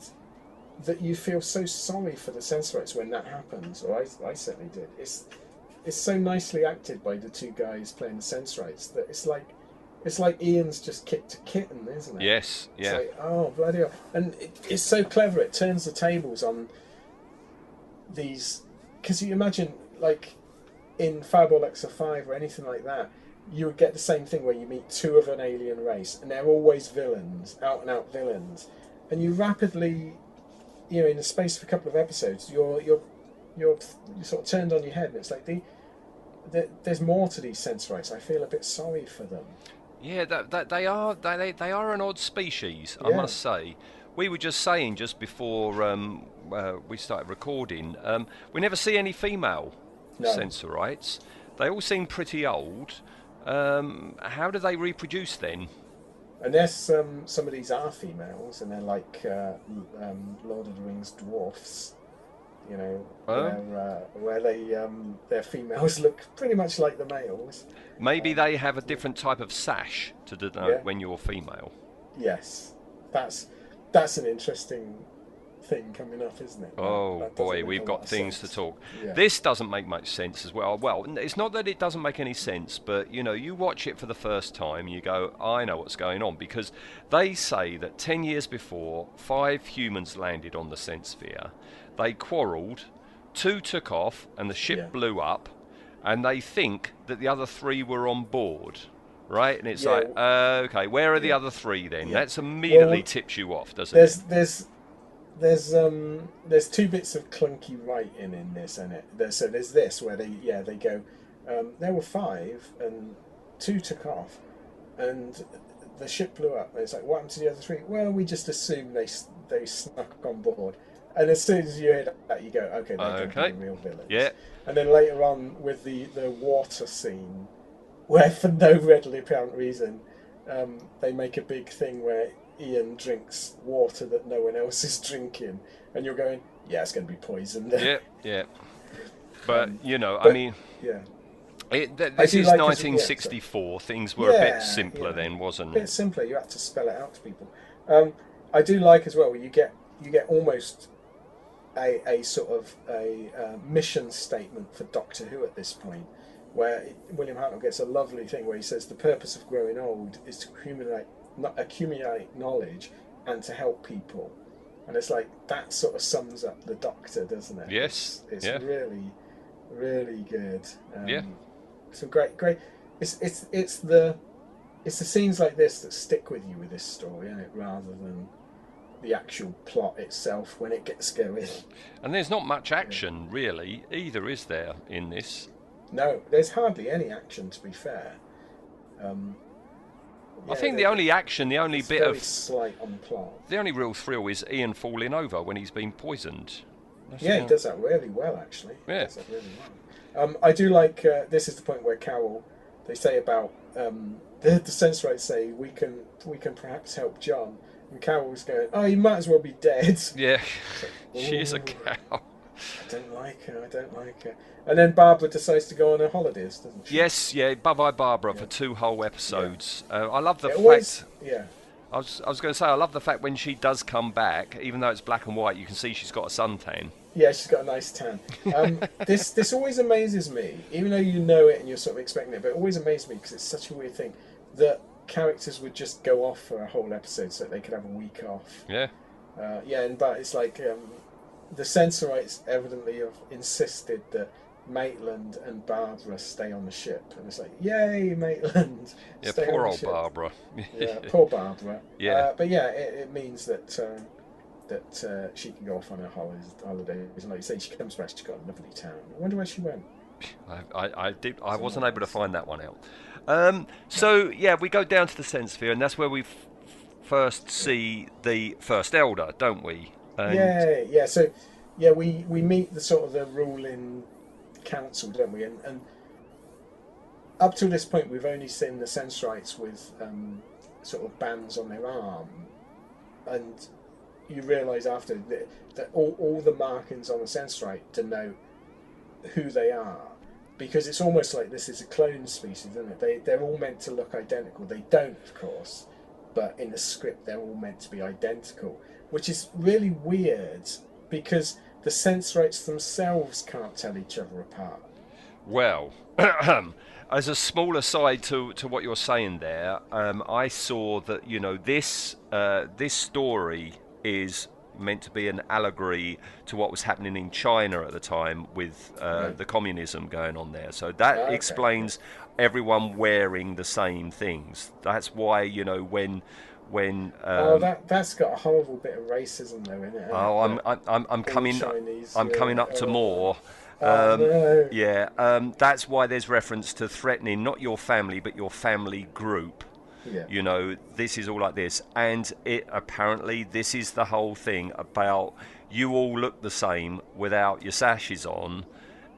that you feel so sorry for the Sensorites when that happens, or I, I certainly did. It's it's so nicely acted by the two guys playing the Sensorites that it's like it's like Ian's just kicked a kitten, isn't it? Yes, yeah. It's like, oh bloody hell! And it, it's so clever. It turns the tables on these because you imagine like in Fireball XL5 or anything like that, you would get the same thing where you meet two of an alien race and they're always villains, out and out villains, and you rapidly, you know, in the space of a couple of episodes, you're you're you're, you're sort of turned on your head, and it's like the. the There's more to these Sensorites. I feel a bit sorry for them. Yeah, that, that they are they, they- are an odd species, I must say. We were just saying just before um, uh, we started recording, um, we never see any female No. sensorites. They all seem pretty old. Um, how do they reproduce then? Unless um, some of these are females and they're like uh, um, Lord of the Rings dwarfs, you know, Oh. where, uh, where they um, their females (laughs) look pretty much like the males. Maybe they have a different type of sash to denote Yeah. when you're female. Yes, that's that's an interesting thing coming up, isn't it? Oh that boy, we've got things sense. to talk. Yeah. This doesn't make much sense as well. Well, it's not that it doesn't make any sense, but you know, you watch it for the first time, you go, I know what's going on because they say that 10 years before, five humans landed on the Sense Sphere. They quarrelled, two took off, and the ship Yeah. blew up, and they think that the other three were on board. Right, and it's Yeah. like, uh, okay, where are the other three then? Yeah. That's immediately Well, tips you off, doesn't There's it? there's there's um there's two bits of clunky writing in this and it there's, so there's this where they yeah they go um, there were five and two took off and the ship blew up. And it's like what happened to the other three? Well we just assume they they snuck on board. And as soon as you hear that you go okay they're Okay. real villains. Yeah. and then later on with the the water scene where for no readily apparent reason um, they make a big thing where Ian drinks water that no one else is drinking, and you're going, yeah, it's going to be poisoned. Yeah, yeah. (laughs) But you know, I mean, yeah. it, th- this is like his- yeah, 1964. Things were a bit simpler yeah. then, wasn't a bit simpler. You had to spell it out to people. Um, I do like as well. You get you get almost a, a sort of a uh, mission statement for Doctor Who at this point, where William Hartnell gets a lovely thing where he says the purpose of growing old is to accumulate accumulate knowledge and to help people, and it's like that sort of sums up the Doctor, doesn't it? Yes, it's, it's yeah. really really good. Um, Yeah. some great great. It's it's it's the it's the scenes like this that stick with you with this story, isn't it? Rather than the actual plot itself when it gets going. And there's not much action really either, is there, in this? No, there's hardly any action to be fair. Um, I think the only action, the only it's bit very of slight on plot. the only real thrill is Ian falling over when he's been poisoned. That's Yeah, he does that really well, actually. He Yeah. does that really well. Um, I do like. Uh, this is the point where Carol, they say about um, the the Sensorites say we can we can perhaps help John, and Carol's going, oh, you might as well be dead. Yeah, (laughs) she is a cow. I don't like her. I don't like her. And then Barbara decides to go on her holidays, doesn't she? Yes, yeah, Bye Bye Barbara for two whole episodes. Uh, I love the It fact. always- yeah. I was, I was going to say, I love the fact when she does come back, even though it's black and white, you can see she's got a suntan. Yeah, she's got a nice tan. Um, (laughs) this this always amazes me, even though you know it and you're sort of expecting it, but it always amazes me because it's such a weird thing that characters would just go off for a whole episode so they could have a week off. Yeah. Uh, yeah, and but it's like um, the Sensorites evidently have insisted that Maitland and Barbara stay on the ship, and it's like, yay, (laughs) Maitland! Yeah, stay poor old ship." Barbara. yeah, (laughs) poor Barbara. Yeah. uh, but yeah, it, it means that um, that uh, she can go off on her holidays, holidays, and like you say, she comes back. She's got a lovely town. I wonder where she went. I, I, I did. I wasn't able to find that one out. Um, so (laughs) yeah, we go down to the sense sphere, and that's where we f- first see the first elder, don't we? And yeah, yeah. So yeah, we we meet the sort of the ruling council, don't we? And, and up to this point, we've only seen the Sensorites with um, sort of bands on their arm, and you realise after that, that all, all the markings on the Sensorite denote who they are. Because it's almost like this is a clone species, isn't it? They, they're all meant to look identical. They don't, of course, but in the script they're all meant to be identical, which is really weird because the Sensorites themselves can't tell each other apart. Well, (clears throat) as a small aside to, to what you're saying there, um, I saw that you know this uh, this story is meant to be an allegory to what was happening in China at the time with uh, Right. the communism going on there. So that Okay. explains everyone wearing the same things. That's why you know when when um, oh, that that's got a horrible bit of racism though in it. Oh. I'm I'm I'm, I'm coming Chinese, I'm yeah. coming up to Oh. more. Oh, Um, no. Yeah, um, that's why there's reference to threatening not your family but your family group. Yeah. You know, this is all like this, and it apparently this is the whole thing about you all look the same without your sashes on.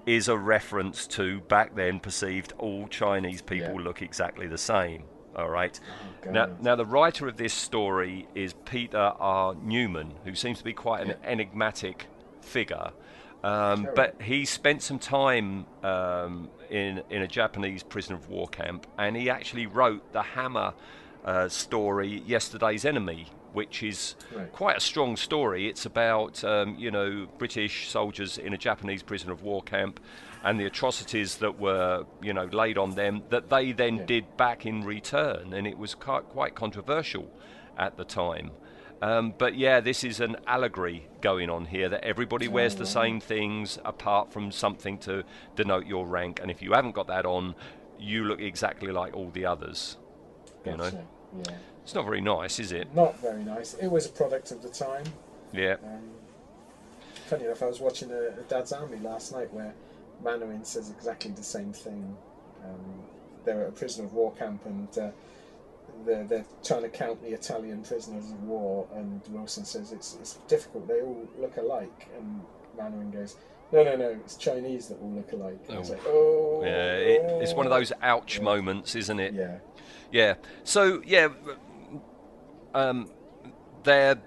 Is a reference to back then perceived all Chinese people Yeah. look exactly the same. All right. Oh, now, now the writer of this story is Peter R. Newman, who seems to be quite an enigmatic figure. Um, Sure. but he spent some time um, in in a Japanese prisoner of war camp, and he actually wrote the Hammer uh, story, Yesterday's Enemy, which is Right. quite a strong story. It's about um, you know British soldiers in a Japanese prisoner of war camp, and the atrocities that were you know laid on them that they then Yeah. did back in return, and it was quite quite controversial at the time. Um, but yeah, this is an allegory going on here that everybody wears the same things apart from something to denote your rank, and if you haven't got that on, you look exactly like all the others. You know, Yeah. It's not very nice, is it? Not very nice. It was a product of the time. Yeah. Um, funny enough, I was watching a, a Dad's Army last night where Mainwaring says exactly the same thing. Um, they're at a prisoner of war camp and uh, they're, they're trying to count the Italian prisoners of war, and Wilson says it's, it's difficult, they all look alike. And Mainwaring goes, No, no, no, it's Chinese that all look alike. And it's Oh. like, Oh. Yeah, it, it's one of those ouch Yeah. moments, isn't it? Yeah. Yeah. So yeah, um, they're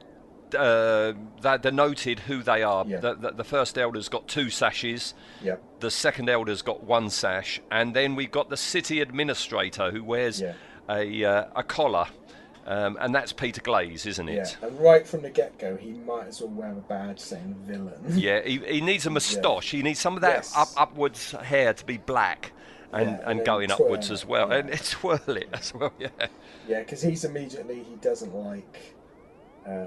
uh, they're denoted who they are. Yeah. The, the, the first elder's got two sashes. Yep. The second elder's got one sash, and then we've got the city administrator who wears Yeah. a uh, a collar, um, and that's Peter Glaze, isn't Yeah, it? and right from the get go, he might as well wear a badge saying villain. Yeah, he, he needs a (laughs) moustache. He needs some of that Yes. up, upwards hair to be black and, Yeah, and and going upwards as well. yeah. And it's (laughs) twirl it as well, yeah. Yeah, because he's immediately he doesn't like uh,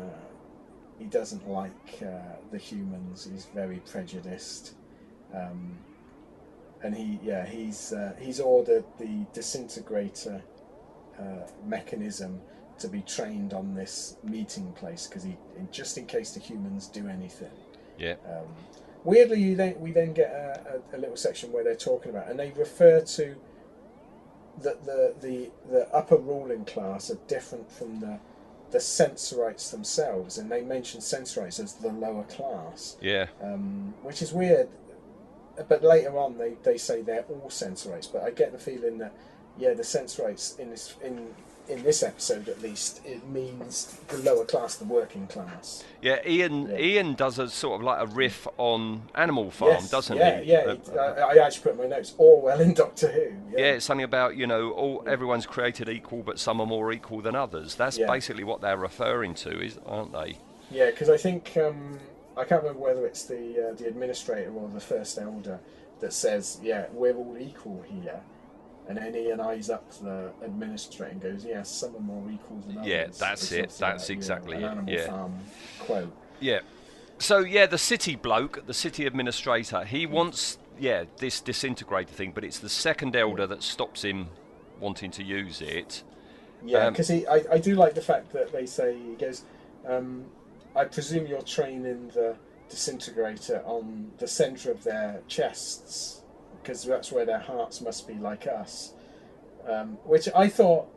he doesn't like uh, the humans. He's very prejudiced, um, and he yeah he's uh, he's ordered the disintegrator uh, mechanism to be trained on this meeting place because he just in case the humans do anything. Yeah. Um, weirdly, you then we then get a, a, a little section where they're talking about, and they refer to that the, the the upper ruling class are different from the the sensorites themselves, and they mention Sensorites as the lower class, Yeah. um, which is weird. But later on, they, they say they're all Sensorites. But I get the feeling that yeah, the Sensorites in this in in this episode at least it means the lower class, the working class. Yeah, Ian Yeah. Ian does a sort of like a riff on Animal Farm, yes, doesn't yeah, he? Yeah, Uh, I, I actually put my notes Orwell in Doctor Who. yeah, it's something about you know all everyone's created equal, but some are more equal than others. That's Yeah. basically what they're referring to, is aren't they? Yeah, because I think um, I can't remember whether it's the uh, the administrator or the first elder that says, "Yeah, we're all equal here," and then Ian eyes up to the administrator and goes, "Yes, some are more equal than others." Yeah, that's it, that's like, you know, exactly it, Animal yeah. Farm quote. Yeah. So yeah, the city bloke, the city administrator, he wants yeah this disintegrator thing, but it's the second elder that stops him wanting to use it. Yeah, Um, because he, I, I do like the fact that they say he goes. Um, I presume you're training the disintegrator on the centre of their chests, because that's where their hearts must be like us. Um, which I thought,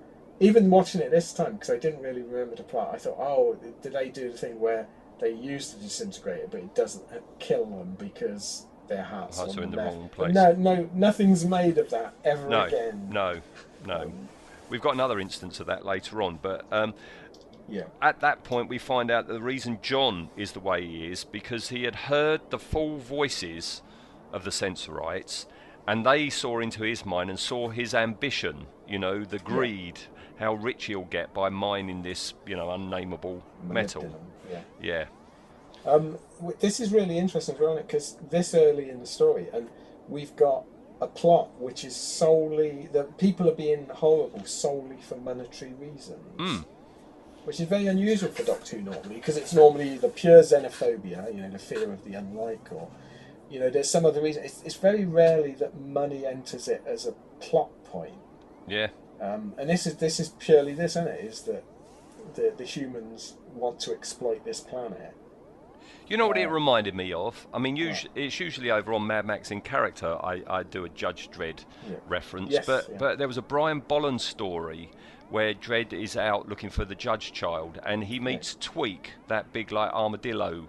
even watching it this time, because I didn't really remember the plot, I thought, oh, did they do the thing where they use the disintegrator, but it doesn't kill them because their hearts, Hearts are in the left. wrong But place. No, no, nothing's made of that ever No, again. no, no. We've got another instance of that later on, but um, Yeah. at that point we find out that the reason John is the way he is because he had heard the full voices of the Sensorites, and they saw into his mind and saw his ambition. You know, the greed, how rich he'll get by mining this, you know, unnameable metal. Yeah. Yeah. Um, this is really interesting, Veronica, because this early in the story, and we've got a plot which is solely that people are being horrible solely for monetary reasons, Mm. which is very unusual for Doctor Who normally, because it's normally the pure xenophobia, you know, the fear of the unlike, or you know, there's some other reason. It's, it's very rarely that money enters it as a plot point. Yeah. Um, and this is this is purely this, isn't it? Is that the the humans want to exploit this planet? You know what it reminded me of? I mean, usu- it's usually over on Mad Max in character. I, I do a Judge Dredd Yeah. reference, Yes, but yeah. but there was a Brian Bolland story where Dredd is out looking for the Judge Child, and he meets Tweak, that big like armadillo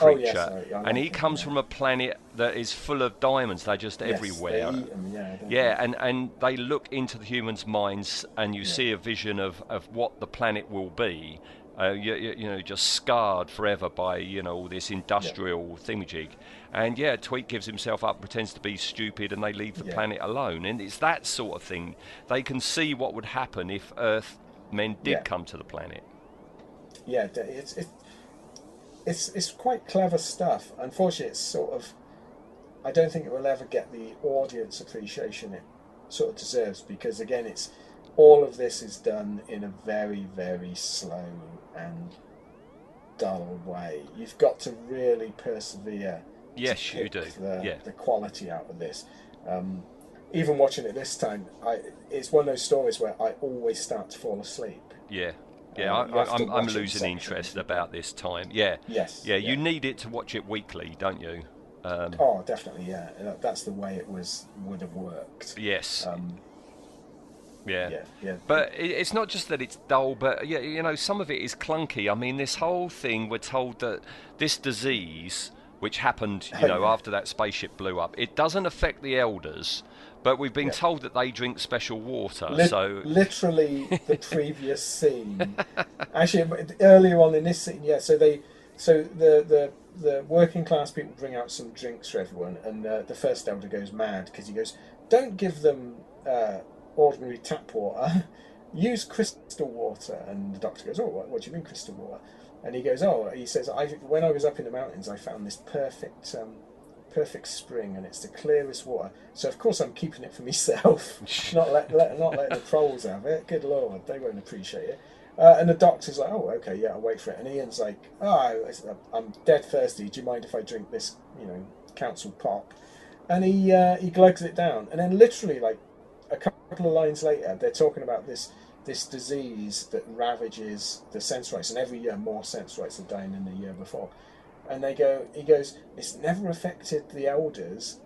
Oh, creature, yes, I- I and he comes yeah. from a planet that is full of diamonds. They're just Yes, everywhere. they yeah, Yeah, and, and they look into the humans' minds, and you see a vision of, of what the planet will be. Uh, you, you, know, just scarred forever by you know all this industrial thingamajig, and yeah, Tweak gives himself up, pretends to be stupid, and they leave the Yeah. planet alone. And it's that sort of thing. They can see what would happen if Earth men did Yeah. come to the planet. yeah, it's it, it's it's quite clever stuff. Unfortunately, it's sort of I don't think it will ever get the audience appreciation it sort of deserves because again, it's all of this is done in a very very slow and dull way. You've got to really persevere. to Yes, you do. The, Yeah. the quality out of this. Um, even watching it this time, I it's one of those stories where I always start to fall asleep. Yeah. Yeah, Um, I, I, I'm, I'm watch it in losing interest about this time. Yeah. Yes, Yeah, you need it to watch it weekly, don't you? Um, Oh, definitely, yeah. That's the way it was would have worked. Yes. Um, yeah. yeah, yeah. But it's not just that it's dull, but yeah, you know, some of it is clunky. I mean, this whole thing, we're told that this disease which happened, you know, after that spaceship blew up. It doesn't affect the elders, but we've been Yeah. told that they drink special water. Lit- so literally (laughs) the previous scene. Actually, earlier on in this scene, yeah. So they, so the the the working class people bring out some drinks for everyone, and uh, the first elder goes mad because he goes, "Don't give them uh, ordinary tap water. (laughs) Use crystal water." And the doctor goes, "Oh, what, what do you mean crystal water?" And he goes, "Oh, he says, I when I was up in the mountains, I found this perfect." Um, perfect spring and it's the clearest water. So of course I'm keeping it for (laughs) myself (laughs) not let, let not letting the trolls have it. Good lord they won't appreciate it. Uh, and the doctor's like oh okay yeah I'll wait for it. And Ian's like oh I'm dead thirsty. Do you mind if I drink this you know council pop and he uh, he glugs it down. And then literally like a couple of lines later they're talking about this this disease that ravages the sense sensorites and every year more sense sensorites are dying than the year before. And they go he goes it's never affected the elders.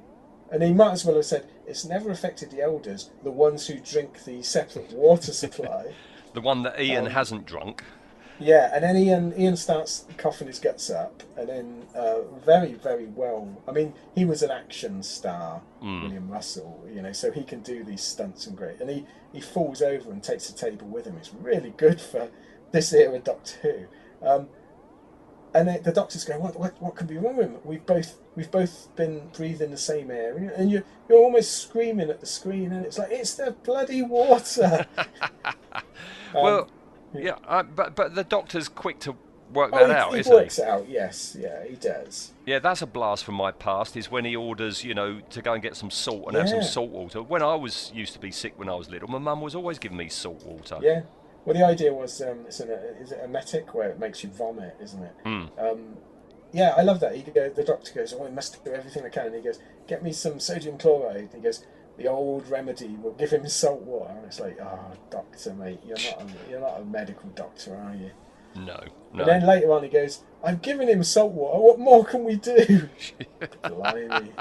And he might as well have said it's never affected the elders the ones who drink the separate water supply. (laughs) The one that Ian Um, hasn't drunk. Yeah and then ian ian starts coughing his guts up and then uh, very very well i mean he was an action star Mm. william russell you know so he can do these stunts and great and he he falls over and takes the table with him it's really good for this era doctor who um, and the, the doctors go, what, what, what could be wrong with him? We've both, we've both been breathing the same air, and you're, you're almost screaming at the screen, and it's like it's the bloody water. (laughs) Um, well, yeah, uh, but but the doctor's quick to work oh, that he, out, he isn't works he? it out. Yes, yeah, he does. Yeah, that's a blast from my past. Is when he orders, you know, to go and get some salt and have some salt water. When I was used to be sick when I was little, my mum was always giving me salt water. Yeah. Well, the idea was, um, it's an, is it emetic where it makes you vomit, isn't it? Mm. Um, yeah, I love that. He go, the doctor goes, "Oh, we must do everything I can." And he goes, "Get me some sodium chloride." And he goes, "The old remedy will give him salt water." And it's like, "Oh, doctor, mate, you're not a, you're not a medical doctor, are you?" No, no. And then later on, he goes, "I've given him salt water. What more can we do?" (laughs) Blimey.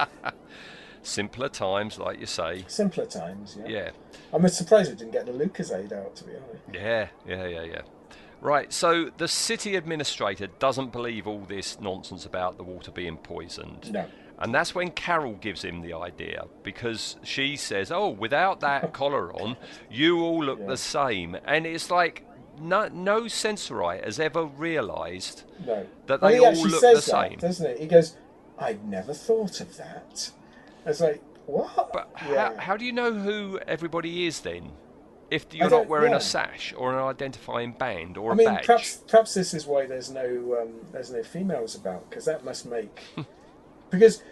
Simpler times, like you say. Simpler times, yeah. Yeah. I'm surprised we didn't get the Lucozade out, to be honest. Yeah, yeah, yeah, yeah. Right, so the city administrator doesn't believe all this nonsense about the water being poisoned. No. And that's when Carol gives him the idea because she says, "Oh, without that (laughs) collar on, you all look the same." And it's like no, no sensorite has ever realised No. that they he all look says the that, same. doesn't it? He goes, "I've never thought of that." It's like, what? But yeah. how, how do you know who everybody is then? If you're not wearing yeah. a sash or an identifying band or I a mean, badge. perhaps perhaps this is why there's no um, there's no females about because that must make (laughs) because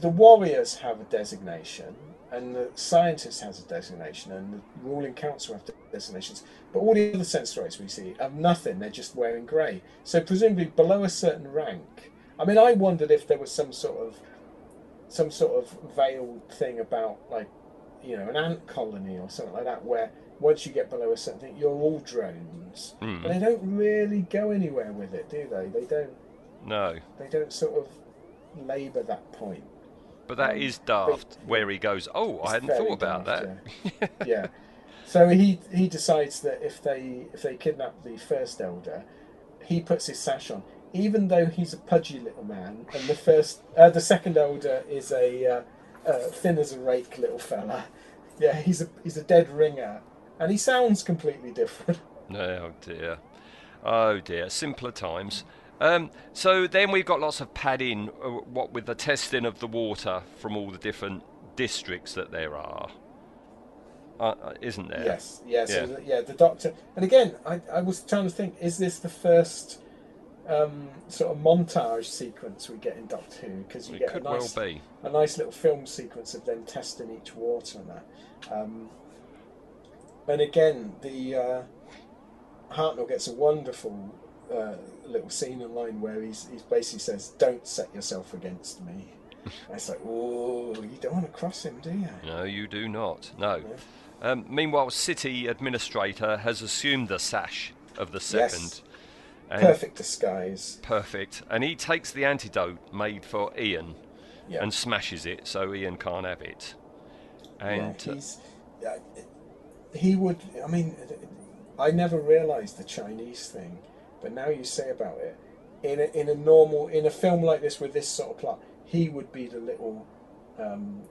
the warriors have a designation and the scientist has a designation and the ruling council have designations, but all the other sensorites we see have nothing. They're just wearing grey. So presumably below a certain rank. I mean, I wondered if there was some sort of some sort of veiled thing about like you know an ant colony or something like that where once you get below a certain thing you're all drones Mm. but they don't really go anywhere with it do they they don't no. they don't sort of labour that point But that Um, is but- daft. where he goes, "Oh, I hadn't thought about daft, that." yeah. (laughs) yeah so he he decides that if they if they kidnap the first elder he puts his sash on even though he's a pudgy little man and the first uh, the second elder is a uh, uh, thin as a rake little fella (laughs) yeah he's a he's a dead ringer and he sounds completely different (laughs) Oh dear. Oh dear. Simpler times. Um, so then we've got lots of padding, uh, what with the testing of the water from all the different districts that there are, uh, uh, isn't there? yes yeah so Yeah. The, doctor and again I, I was trying to think is this the first um, sort of montage sequence we get in Doctor Who because you It get a nice, well be. a nice little film sequence of them testing each water and that. Um, and again, the uh, Hartnell gets a wonderful uh, little scene in line where he's, he basically says, "Don't set yourself against me." (laughs) it's like, oh, you don't want to cross him, do you? No, you do not. No. Um, meanwhile, city administrator has assumed the sash of the second. Yes. Perfect disguise. Perfect. And he takes the antidote made for Ian Yeah. and smashes it so Ian can't have it. And yeah, uh, he's, uh, he would. I mean, I never realised the Chinese thing, but now you say about it, in a, in a normal in a film like this with this sort of plot, he would be the little um,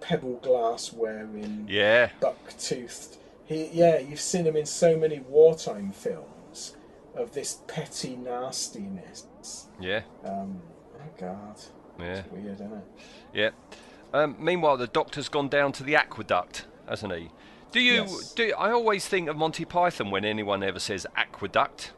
pebble glass wearing, Yeah. buck toothed. He yeah, you've seen him in so many wartime films of this petty nastiness. Yeah. Um, oh God, Yeah. it's weird, isn't it? Yeah. Um, meanwhile, the Doctor's gone down to the aqueduct, hasn't he? Do you? Yes. Do I always think of Monty Python when anyone ever says aqueduct?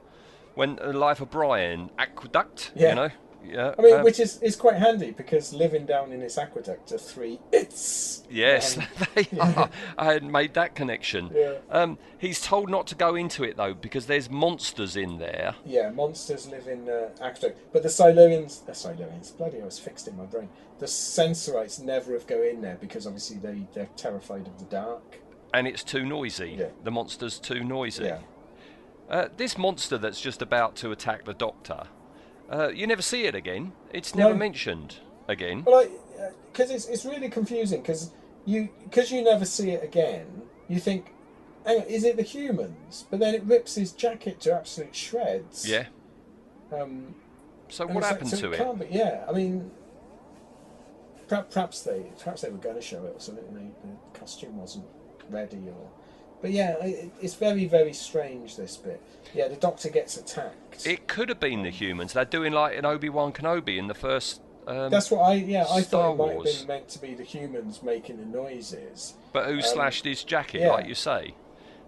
When the Life of Brian, aqueduct. Yeah. You know. Yeah. I mean, um, which is, is quite handy because living down in this aqueduct are three it's. Yes, Um, (laughs) they are. I hadn't made that connection. Yeah. Um, he's told not to go into it though because there's monsters in there. Yeah, monsters live in uh, aqueduct, but the Silurians, uh, Silurians, bloody, I was fixed in my brain. The Sensorites never have go in there because obviously they they're terrified of the dark. and it's too noisy. Yeah. The monster's too noisy. Yeah. Uh, this monster that's just about to attack the Doctor, uh, you never see it again. It's never No. mentioned again. Well, because it's it's really confusing because you because you never see it again. You think, hang on, is it the humans? But then it rips his jacket to absolute shreds. Yeah. Um, So what it's like- happened so to it? Can't be, yeah, I mean, perhaps, they perhaps they were going to show it or something. And they, the costume wasn't ready, or but yeah, it, it's very very strange this bit. Yeah, the Doctor gets attacked. It could have been the humans. They're doing like an Obi Wan Kenobi in the first. Um, That's what I yeah I Star thought it might Wars. have been meant to be the humans making the noises. But who Um, slashed his jacket, yeah. like you say?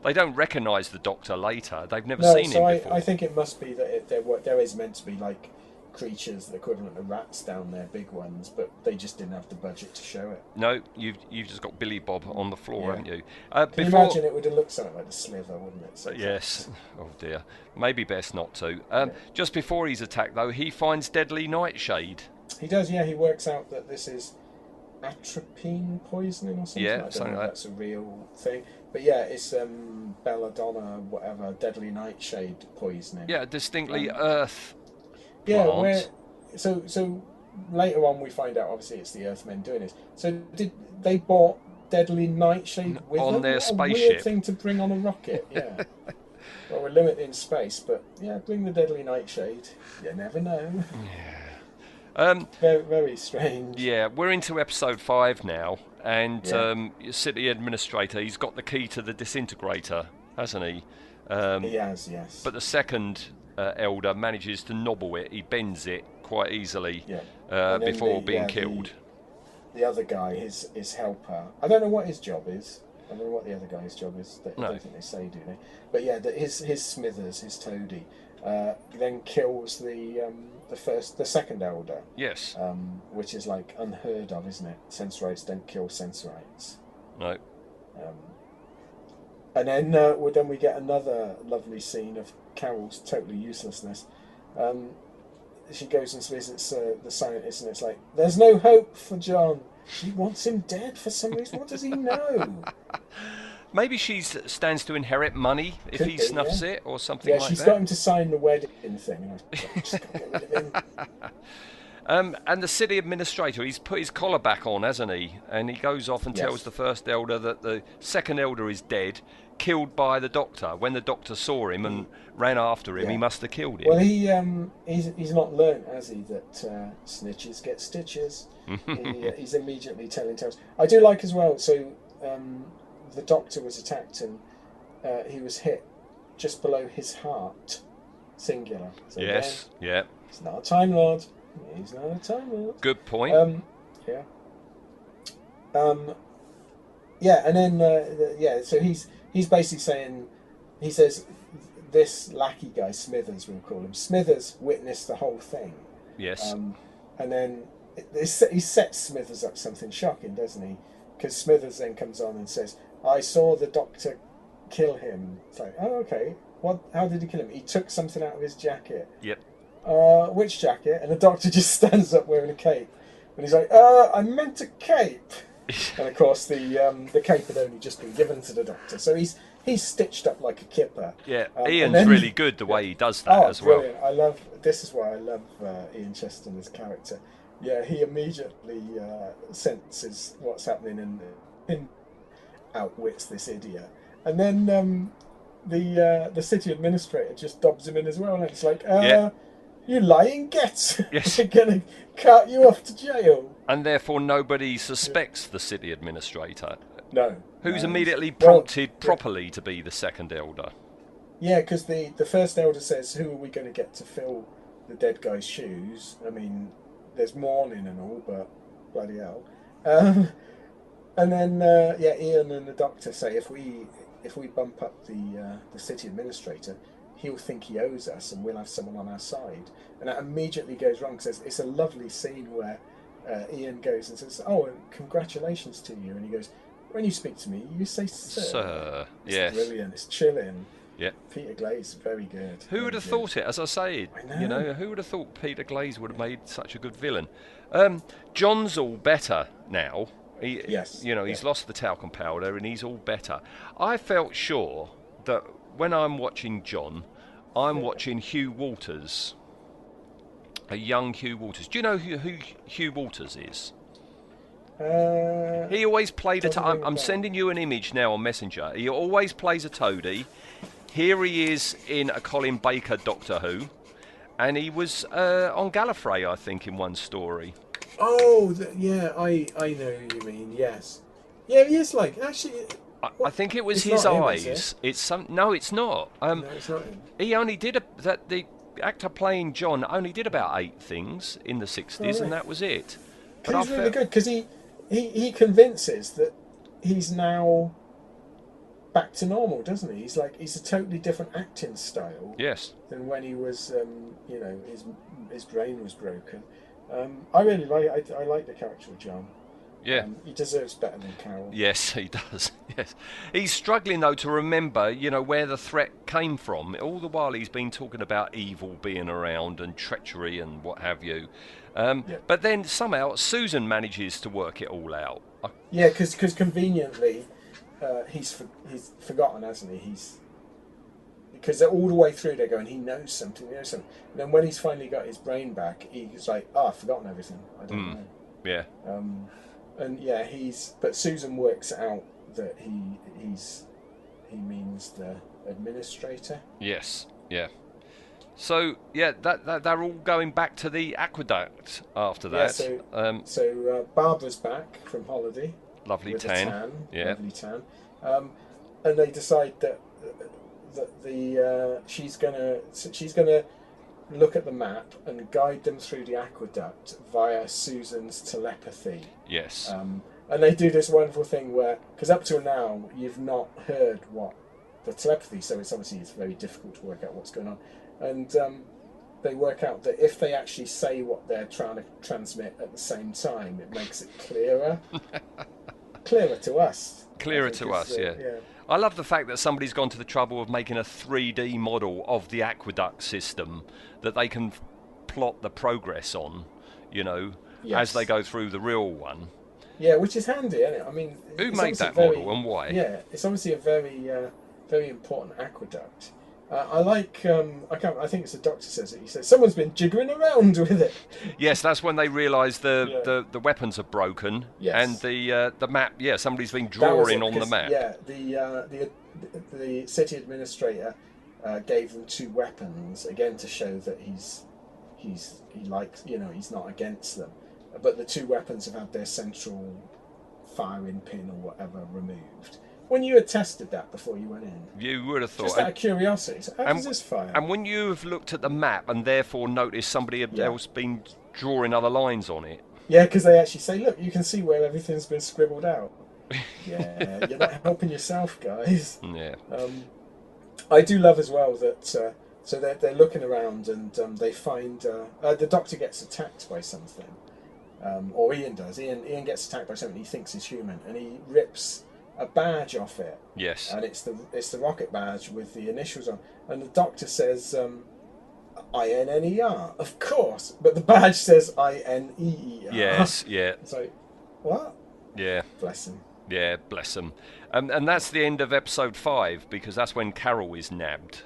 They don't recognise the Doctor later. They've never No, seen so him I, before. I think it must be that it, there were, there is meant to be like creatures the equivalent of rats down there, big ones, but they just didn't have the budget to show it. No, you've you've just got Billy Bob on the floor, Yeah. haven't you? Uh, Can before, you imagine it would have looked something like the Slyther, wouldn't it? So Yes. (laughs) Oh dear. Maybe best not to. Um, Just before he's attacked, though, he finds deadly nightshade. He does, yeah. He works out that this is atropine poisoning or something. Yeah, I don't something know like that's a real thing. But yeah, it's um, belladonna, whatever, deadly nightshade poisoning. Yeah, distinctly Um, Earth. Yeah, where so so later on we find out obviously it's the Earthmen doing this. So did they bought deadly nightshade with On them? their What a weird spaceship. thing to bring on a rocket. Yeah. (laughs) well, we're limited in space, but yeah, bring the deadly nightshade. You never know. Yeah. Um, Very very strange. yeah, we're into episode five now, and Yeah. um, city administrator, he's got the key to the disintegrator, hasn't he? Um, He has, yes. But the second uh, elder manages to nobble it. He bends it quite easily Yeah. uh, before the- being yeah, killed. The other guy, his his helper. I don't know what his job is. I don't know what the other guy's job is. They- I don't think they say, do they? But yeah, the, his his Smithers, his Toady, uh, then kills the um, the first, the second elder, Yes. um, which is like unheard of, isn't it? Sensorites don't kill Sensorites. No. Um, and then uh, well, then we get another lovely scene of Carol's totally uselessness. Um, she goes and visits uh, the scientist, and it's like, "There's no hope for John. She wants him dead for some reason. What does he know?" (laughs) Maybe she stands to inherit money if Could he be, snuffs yeah. it or something yeah, like she's that. got him to sign the wedding thing, and I just got to get rid of him. (laughs) Um, and the city administrator, he's put his collar back on, hasn't he? And he goes off and Yes. tells the first elder that the second elder is dead, killed by the doctor. When the doctor saw him and ran after him, he must have killed him. Well, he um, he's, he's not learnt, has he, that uh, snitches get stitches. he, (laughs) uh, he's immediately telling tales. I do like as well. So um, the doctor was attacked and uh, he was hit just below his heart, singular. So yes, yeah, again, he's not a time lord. He's not a time lord. good point. Um, yeah. Um, yeah, and then uh, yeah, so he's he's basically saying he says this lackey guy Smithers, we'll call him Smithers, witnessed the whole thing. yes, Um, and then it, it, he sets Smithers up something shocking, doesn't he? Because Smithers then comes on and says, "I saw the doctor kill him." It's like, oh, okay. What? How did he kill him? He took something out of his jacket. yep. Uh, which jacket? And the doctor (laughs) just stands up wearing a cape, and he's like, "Uh, I meant a cape." (laughs) and of course, the um, the cape had only just been given to the doctor, so he's he's stitched up like a kipper. Yeah, Um, Ian's then- really good the way he does that Oh, as well. brilliant! I love this. Is why I love uh, Ian Chesterton as character. Yeah, he immediately uh, senses what's happening and, and outwits this idiot. And then um, the uh, the city administrator just dobs him in as well, and it's like, uh, Yeah. You lying get. Yes. (laughs) They're gonna cut you off to jail. And therefore, nobody suspects the city administrator, No. who's no, immediately prompted the- properly to be the second elder. Yeah, because the, the first elder says, "Who are we going to get to fill the dead guy's shoes?" I mean, there's mourning and all, but bloody hell. Um, and then uh, yeah, Ian and the doctor say if we if we bump up the uh, the city administrator, he'll think he owes us, and we'll have someone on our side. And that immediately goes wrong because it's a lovely scene where uh, Ian goes and says, "Oh, congratulations to you," and he goes. When you speak to me, you say sir. Sir, It's yes. brilliant. It's chilling. Yeah. Peter Glaze, very good. Who very would have good. thought it? As I say, I you know. know, who would have thought Peter Glaze would have made such a good villain? Um, John's all better now. He, Yes, You know, he's yeah. lost the talcum powder and he's all better. I felt sure that when I'm watching John, I'm watching Hugh Walters, a young Hugh Walters. Do you know who, who Hugh Walters is? Uh, He always played a. Doesn't To- I'm, ring a I'm sending you an image now on Messenger. He always plays a toady. Here he is in a Colin Baker Doctor Who, and he was uh, on Gallifrey, I think, in one story. oh, th- yeah, I I know who you mean. Yes, yeah, he is like actually. I, I think it was his not him, eyes. It's some. No, it's not. Um, no, it's not him. he only did a, that. The actor playing John only did about eight things in the 60s, right. and that was it. But he's really felt- good because he, he he convinces that he's now back to normal, doesn't he? He's like he's a totally different acting style Yes. than when he was, um, you know, his his brain was broken. Um, I really like I, I like the character of John. Yeah. Um, he deserves better than Carol. Yes, (laughs) he does. (laughs) Yes, he's struggling though to remember, you know, where the threat came from. All the while he's been talking about evil being around and treachery and what have you. Um, Yeah. But then somehow Susan manages to work it all out. Yeah, because conveniently, uh, he's for, he's forgotten, hasn't he? He's because all the way through. They're going, he knows something, he knows something. And then when he's finally got his brain back, he's like, oh, I've forgotten everything. I don't Mm. know. Yeah, Um, and yeah, he's but Susan works out that he he's he means the administrator. yes, yeah. So yeah, that, that they're all going back to the aqueduct after Yeah, that. so- um, So uh, Barbara's back from holiday. lovely tan. tan, Yeah. lovely tan. Um, and they decide that that the uh, she's gonna she's gonna look at the map and guide them through the aqueduct via Susan's telepathy. Yes. Um, and they do this wonderful thing where, because up till now you've not heard what the telepathy, so it's obviously it's very difficult to work out what's going on, and um, they work out that if they actually say what they're trying to transmit at the same time, it makes it clearer, (laughs) clearer to us. Clearer to us, the- yeah. I love the fact that somebody's gone to the trouble of making a 3D model of the aqueduct system that they can plot the progress on, you know, as they go through the real one. Yeah, which is handy, isn't it? I mean, Who made that very- model and why? Yeah, it's obviously a very, uh, very important aqueduct. Uh, I like. Um, I can't. I think it's the doctor says it. He says someone's been jiggering around (laughs) with it. Yes, that's when they realise the, Yeah. the, the weapons are broken Yes. and the uh, the map. Yeah, somebody's been drawing it, on the map. Yeah, the uh, the the city administrator uh, gave them two weapons again to show that he's he's he likes you know he's not against them, but the two weapons have had their central firing pin or whatever removed. When you had tested that before you went in, You would have thought. just out of curiosity, so how and- does this fire? and when you have looked at the map and therefore noticed somebody had Yeah. else been drawing other lines on it, Yeah, because they actually say, look, you can see where everything's been scribbled out. (laughs) Yeah, you're not helping yourself, guys. yeah, Um, I do love as well that uh, so they're, they're looking around and um, they find uh, uh, the doctor gets attacked by something, um, or Ian does. Ian Ian gets attacked by something he thinks is human, and he rips a badge off it, yes, and it's the it's the rocket badge with the initials on, and the doctor says. Um, I N N E R, of course, but the badge says I N E E R. yes, (laughs) yeah, like, what? yeah. Bless him. Yeah, bless them. Um, and that's the end of episode five because that's when Carol is nabbed.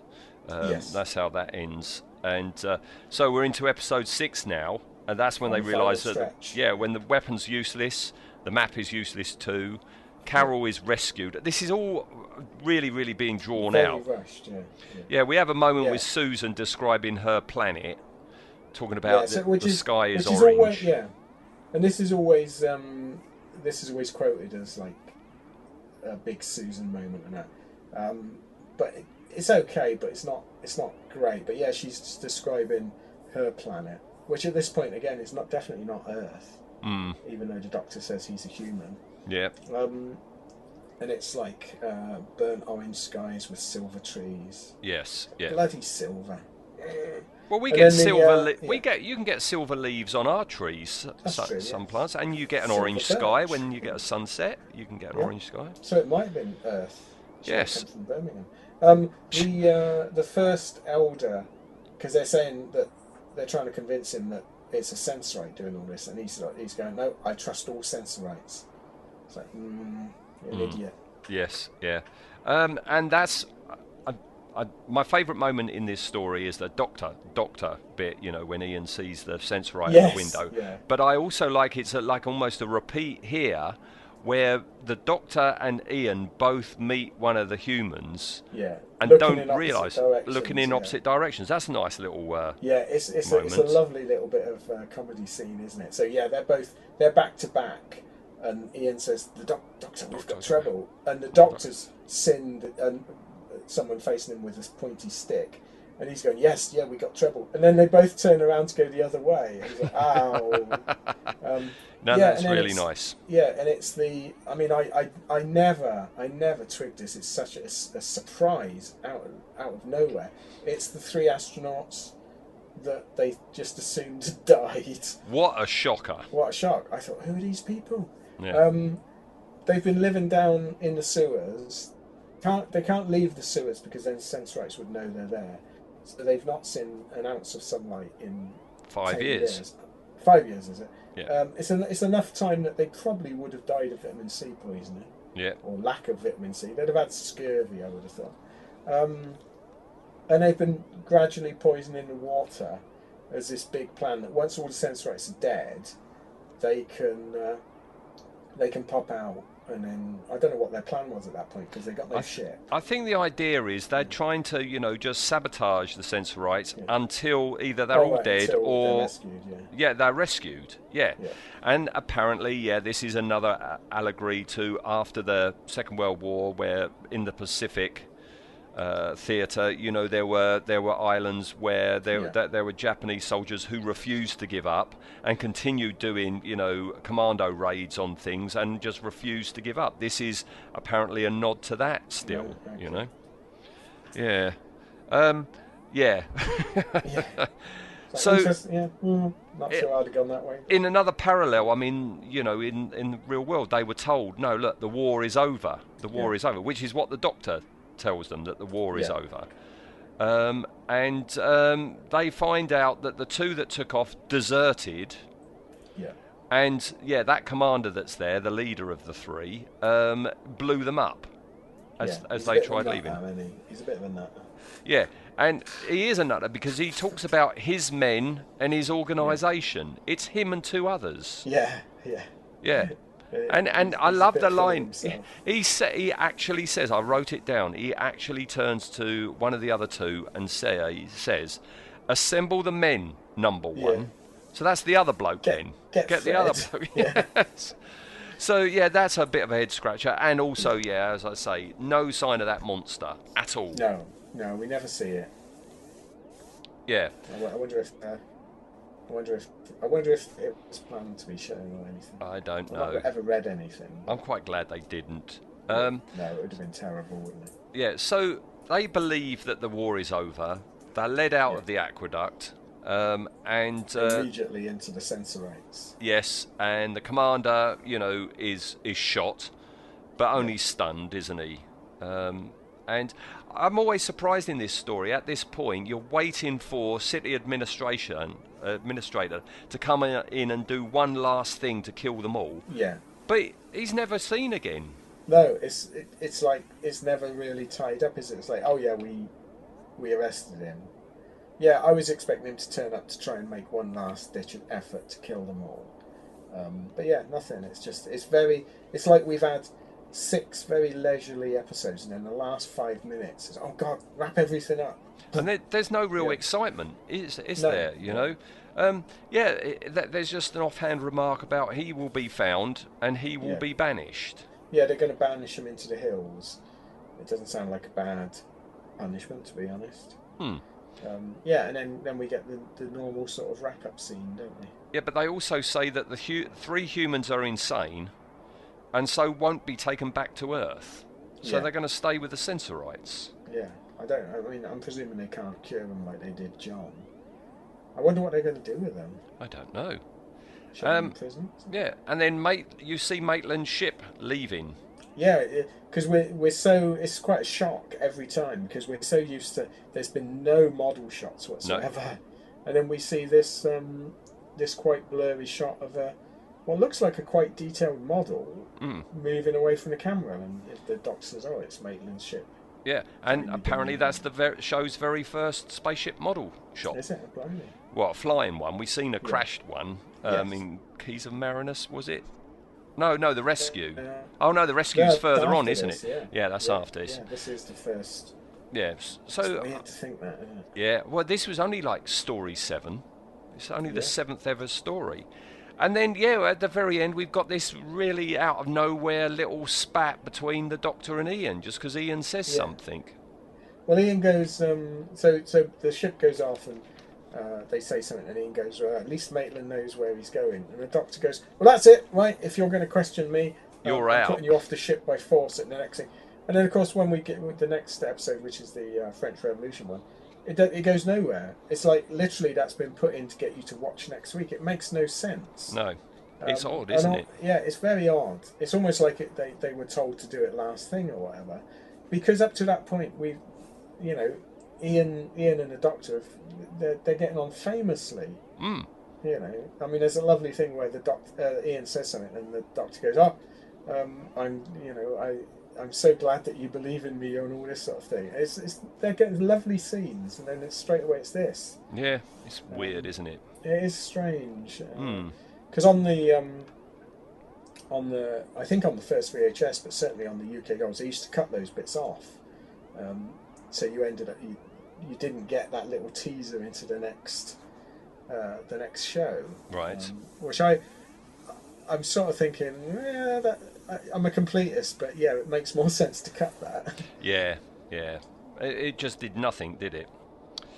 Um, Yes. That's how that ends. And uh, so we're into episode six now, and that's when On they realise that stretch. yeah, when the weapon's useless, the map is useless too. Carol is rescued. This is all really, really being drawn Very out. rushed, yeah. yeah. Yeah, we have a moment Yeah. with Susan describing her planet, talking about so the, the is- sky is orange. always, yeah, and this is always um, this is always quoted as like a big Susan moment and that. Um, but it, it's okay, but it's not it's not great. But yeah, she's describing her planet, which at this point again is not definitely not Earth, Mm, even though the Doctor says he's a human. Yeah, Um, and it's like uh, burnt orange skies with silver trees. yes, yeah. Bloody silver. Well, we And get then the, silver. uh, li- We get you can get silver leaves on our trees, so- true, some yeah. plants, and you get an Silver orange sky when you get a sunset. You can get an Yeah. orange sky. So it might have been Earth. Yes. from Birmingham. Um, the uh, the first elder, because they're saying that they're trying to convince him that it's a sensorite doing all this, and he's like, he's going, no, I trust all sensorites. It's like, mm, an Mm. idiot. Yes, yeah, um, and that's I, I, my favourite moment in this story is the doctor doctor bit. You know, when Ian sees the sensorite Yes, in the window. yeah. But I also like it's a, like almost a repeat here, where the doctor and Ian both meet one of the humans. Yeah. And Looking don't realise looking in yeah. opposite directions. That's a nice little. Uh, Yeah, it's it's a, it's a lovely little bit of uh, comedy scene, isn't it? So yeah, they're both they're back to back, and Ian says, "The doc- doctor, we've got trouble," and the doctor's sinned and someone facing him with this pointy stick, and he's going, "Yes, yeah, we got trouble," and then they both turn around to go the other way. And he's like, (laughs) "Ow." um, No, yeah, that's really nice. Yeah, and it's the. I mean, I, I, I never, I never twigged this. It's such a, a surprise out of, out of nowhere. It's the three astronauts that they just assumed (laughs) died. What a shocker! What a shock! I thought, who are these people? Yeah. Um, they've been living down in the sewers. Can't they can't leave the sewers because then sensorites would know they're there. So they've not seen an ounce of sunlight in Five 10 years. Five years, is it? Yeah. Um, it's en- it's enough time that they probably would have died of vitamin C poisoning Yeah. or lack of vitamin C. They'd have had scurvy, I would have thought. Um, and they've been gradually poisoning the water as this big plan that once all the sensorites are dead, they can uh, they can pop out. And then I don't know what their plan was at that point because they got no I- shit. I think the idea is they're mm. trying to, you know, just sabotage the sensorites until either they're Oh, all right, dead until they're or rescued, yeah. yeah, they're rescued. Yeah. Yeah. and apparently, yeah, this is another allegory to after the Second World War, where in the Pacific. Uh, theater, you know, there were there were islands where there Yeah. that there were Japanese soldiers who refused to give up and continued doing, you know, commando raids on things and just refused to give up. This is apparently a nod to that still, Right, you know. Yeah. Um, yeah. (laughs) It's so yeah, mm, not it- sure I'd have gone that way. in another parallel, I mean, you know, in, in the real world, they were told, no, look, the war is over. The war Yeah. is over, which is what the doctor tells them that the war is Yeah. over. Um, and um, they find out that the two that took off deserted. Yeah. And yeah, that commander that's there, the leader of the three, um, blew them up as, Yeah, as they bit of a tried leaving. isn't he? He's a bit of a nut. Yeah, and he is a nutter because he talks about his men and his organisation. It's him and two others. Yeah, yeah. Yeah. Yeah, And and I love the line. He sa- he actually says, I wrote it down. He actually turns to one of the other two and say, he says, "Assemble the men, number one." So that's the other bloke then. get the other bloke. (laughs) Yes. So yeah, that's a bit of a head scratcher, and also yeah, as I say, no sign of that monster at all. No, no, we never see it. Yeah. I, I wonder if. Uh, I wonder if. I wonder if it was planned to be shown or anything. I don't I've know. ever read anything. I'm quite glad they didn't. Um, no, it would have been terrible, wouldn't it? Yeah, so they believe that the war is over. They're led out of the aqueduct, um, and uh, Immediately into the sensorites. yes, and the commander, you know, is is shot, but only stunned, isn't he? Um, and I'm always surprised in this story. At this point, you're waiting for city administration administrator to come in- and do one last thing to kill them all, Yeah. but he's never seen again. No, it's it, it's like it's never really tied up, is it? It's like, oh yeah, we we arrested him. Yeah, I was expecting him to turn up to try and make one last ditch effort to kill them all. Um, but yeah, nothing. It's just it's very. It's like we've had six very leisurely episodes, and then the last five minutes is oh god, wrap everything up. And there, there's no real excitement, is is No, there? You know, Um, yeah, it, that, there's just an offhand remark about he will be found and he will Yeah. be banished. Yeah, they're going to banish him into the hills. It doesn't sound like a bad punishment, to be honest. Hmm. Um, yeah, and then, then we get the, the normal sort of wrap up scene, don't we? Yeah, but they also say that the hu- three humans are insane, and so won't be taken back to Earth. So Yeah. they're going to stay with the Sensorites. Yeah, I don't. I mean, I'm presuming they can't cure them like they did John. I wonder what they're going to do with them. I don't know. Shut them in Um, prison? Yeah, and then mate, you see Maitland's ship leaving. Yeah, because we're we're so it's quite a shock every time because we're so used to there's been no model shots whatsoever, and then we see this um, this quite blurry shot of a what looks like a quite detailed model Mm. moving away from the camera, and the doc says, "Oh, it's Maitland's ship," Yeah, and apparently that's the ver- show's very first spaceship model shot. is it? Blimey. What, a flying one? We've seen a crashed one um, Yes. in Keys of Marinus, was it? No, no, the rescue. Uh, oh no, the rescue's yeah, further on, isn't it? Yeah. yeah that's Yeah, after this. Yeah, this is the first. Yeah. s- It's So weird to think that. Isn't it? yeah, well, this was only like story seven. It's only the seventh ever story. And then, yeah, at the very end, we've got this really out of nowhere little spat between the Doctor and Ian, just because Ian says Yeah. something. Well, Ian goes. Um, so, so the ship goes off, and uh, they say something, and Ian goes, well, "At least Maitland knows where he's going." And the Doctor goes, "Well, that's it, right? If you're going to question me, um, You're I'm out." putting you off the ship by force." At the next thing, and then of course, when we get with the next episode, which is the uh, French Revolution one, it do- it goes nowhere. It's like literally that's been put in to get you to watch next week. It makes no sense. No, it's Um, odd, isn't it? Yeah, it's very odd. It's almost like it, they, they were told to do it last thing or whatever. Because up to that point, we, you know, Ian Ian and the Doctor, have- they're, they're getting on famously. Mm. You know, I mean, there's a lovely thing where the doctor, uh, Ian says something, and the Doctor goes, "Oh, um, I'm, you know, I." I'm so glad that you believe in me and all this sort of thing. It's, it's they're getting lovely scenes, and then it's straight away it's this. Yeah, it's weird, isn't it? It is strange. Hmm. Because on the um, on the I think on the first VHS, but certainly on the UK Golds, they used to cut those bits off. Um, so you ended up you, you didn't get that little teaser into the next uh, the next show, Right. um, which I I'm sort of thinking, yeah, that I, I'm a completist, but yeah, it makes more (laughs) sense to cut that. Yeah, yeah. It, it just did nothing, did it?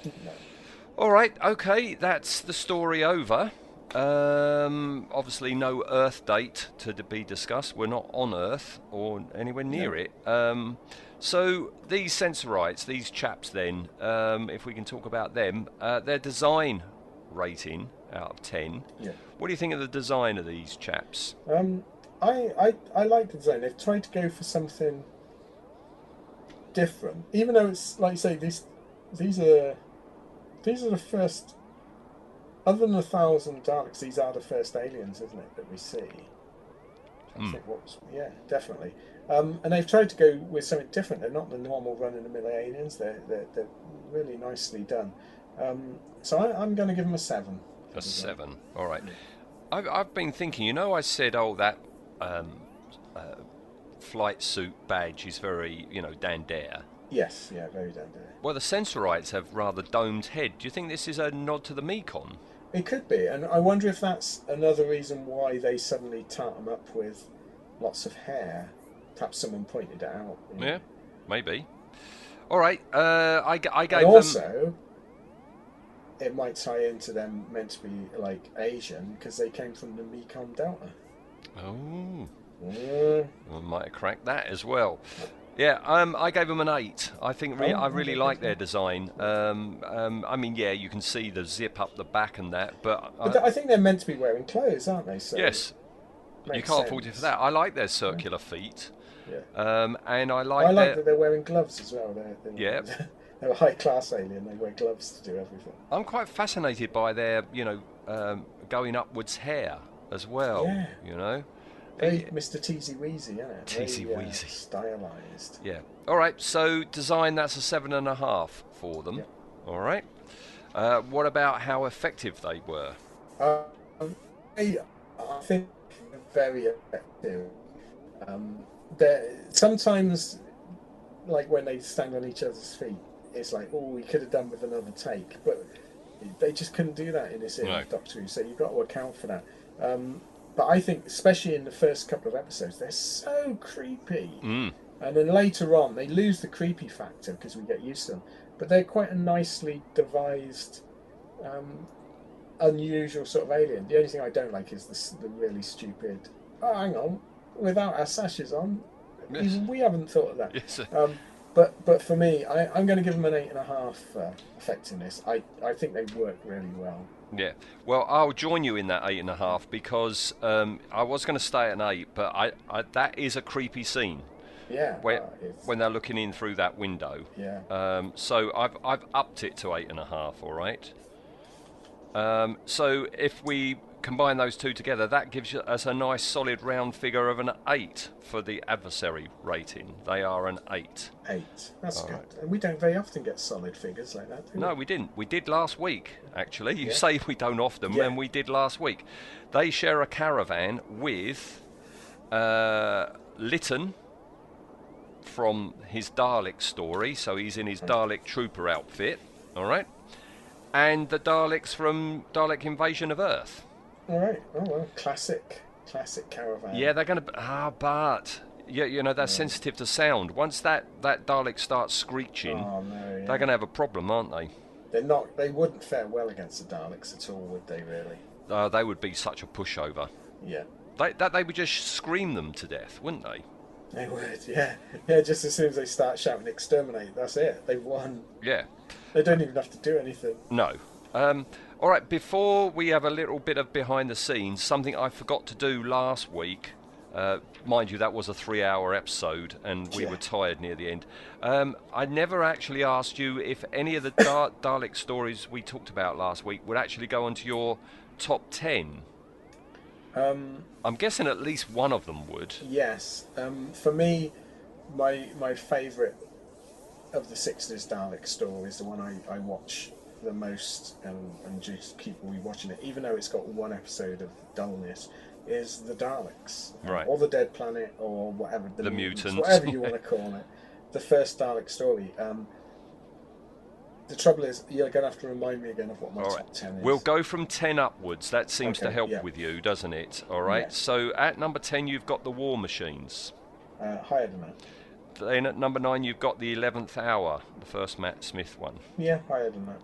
No. All right, okay, that's the story over. Um, obviously, no Earth date to be discussed. We're not on Earth or anywhere near No. it. Um, so these sensorites, these chaps, then, um, if we can talk about them, uh, their design rating out of ten. Yeah. What do you think of the design of these chaps? Um, I, I I like the design. They've tried to go for something different, even though it's like you say these these are these are the first. Other than a thousand Daleks, these are the first aliens, isn't it, that we see? I Hmm. think what was, yeah, definitely. Um, and they've tried to go with something different. They're not the normal run-of-the-mill aliens. They're, they're they're really nicely done. Um, so I, I'm going to give them a seven. A seven. All right. I've, I've been thinking, you know, I said, oh, that um, uh, flight suit badge is very, you know, Dan Dare. Yes, yeah, very Dan Dare. Well, the Sensorites have rather domed head. Do you think this is a nod to the Mekon? It could be, and I wonder if that's another reason why they suddenly tart them up with lots of hair. Perhaps someone pointed it out. you know. Yeah, maybe. All right. Uh, I, I gave And them. also, it might tie into them meant to be like Asian because they came from the Mekong Delta. Oh, Mm. I might have cracked that as well. Yeah, um, I gave them an eight. I think re- Oh, I really like their design. Um, um, I mean, yeah, you can see the zip up the back and that, but, I- I think they're meant to be wearing clothes, aren't they? So yes, you can't fault it for that. I like their circular feet, Yeah. um, and I like I like their. that they're wearing gloves as well. They're, they're, Yeah. (laughs) they're a high class alien. They wear gloves to do everything. I'm quite fascinated by their, you know, um, going upwards hair as well. Yeah. You know. Very Mr. Teasy Weasy? Very, Teasy uh, Weasy. Stylized. Yeah. All right. So design that's a seven and a half for them. Yeah. All right. Uh, what about how effective they were? Um, I, I think very effective. Um, sometimes, like when they stand on each other's feet, it's like, oh, we could have done with another take. But They just couldn't do that in this era No. of Doctor Who, so you've got to account for that. Um, but I think, especially in the first couple of episodes, they're so creepy. Mm. And then later on, they lose the creepy factor because we get used to them. But they're quite a nicely devised, um, unusual sort of alien. The only thing I don't like is the, the really stupid. Oh, hang on, without our sashes on, Yes. (laughs) we haven't thought of that. Yes. Um, but but for me, I, I'm going to give them an eight and a half uh, effectiveness. I, I think they work really well. Yeah. Well, I'll join you in that eight and a half because um, I was going to stay at an eight, but I, I that is a creepy scene Yeah. when uh, when they're looking in through that window. yeah. Um, so I've I've upped it to eight and a half. All right. Um, so if we combine those two together, that gives us a nice solid round figure of an eight for the adversary rating. They are an eight. Eight. That's All good. right. And we don't very often get solid figures like that. Do No, we? we didn't. We did last week, actually. You Yeah. say we don't often, Yeah. and we did last week. They share a caravan with uh, Lytton from his Dalek story, so he's in his Dalek trooper outfit, all right? And the Daleks from Dalek Invasion of Earth. All right. Oh well, classic, classic caravan. Yeah, they're going to. Ah, but. Yeah, you know, they're sensitive to sound. Once that, that Dalek starts screeching, Oh no. Yeah. they're going to have a problem, aren't they? They're not. They wouldn't fare well against the Daleks at all, would they? Really? Uh, they would be such a pushover. Yeah. They, that they would just scream them to death, wouldn't they? They would. Yeah. Yeah. Just as soon as they start shouting "exterminate," that's it. They've won. Yeah. They don't even have to do anything. No. Um, all right. Before we have a little bit of behind the scenes, something I forgot to do last week. Uh, mind you, that was a three-hour episode, and we Yeah. were tired near the end. Um, I never actually asked you if any of the (coughs) Dar- Dalek stories we talked about last week would actually go onto your top ten. Um, I'm guessing at least one of them would. yes. Um, for me, my my favourite of the Sixers Dalek story is the one I, I watch the most and, and just keep rewatching it, even though it's got one episode of dullness. Is the Daleks, Right. Or the Dead Planet, or whatever The mutants. whatever you (laughs) want to call it. The first Dalek story. Um, the trouble is, you're going to have to remind me again of what my All top right. ten is. We'll go from 10 upwards. That seems to help yeah. with you, doesn't it? All right. Yeah. So at number 10, you've got the War Machines. uh, higher than that. Then at number 9, you've got the 11th Hour, the first Matt Smith one. Yeah, higher than that.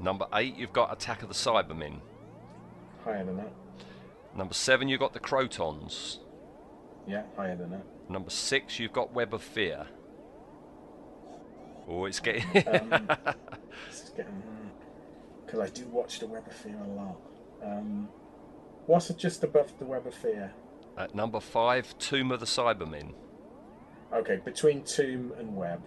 Number 8, you've got Attack of the Cybermen. Higher than that. Number 7, you've got the Krotons. Yeah, higher than that. Number 6, you've got Web of Fear. Oh, it's getting. Um, (laughs) it's getting because I do watch the Web of Fear a lot. Um, what's it just above the Web of Fear? at number 5, Tomb of the Cybermen. Okay, between Tomb and Web.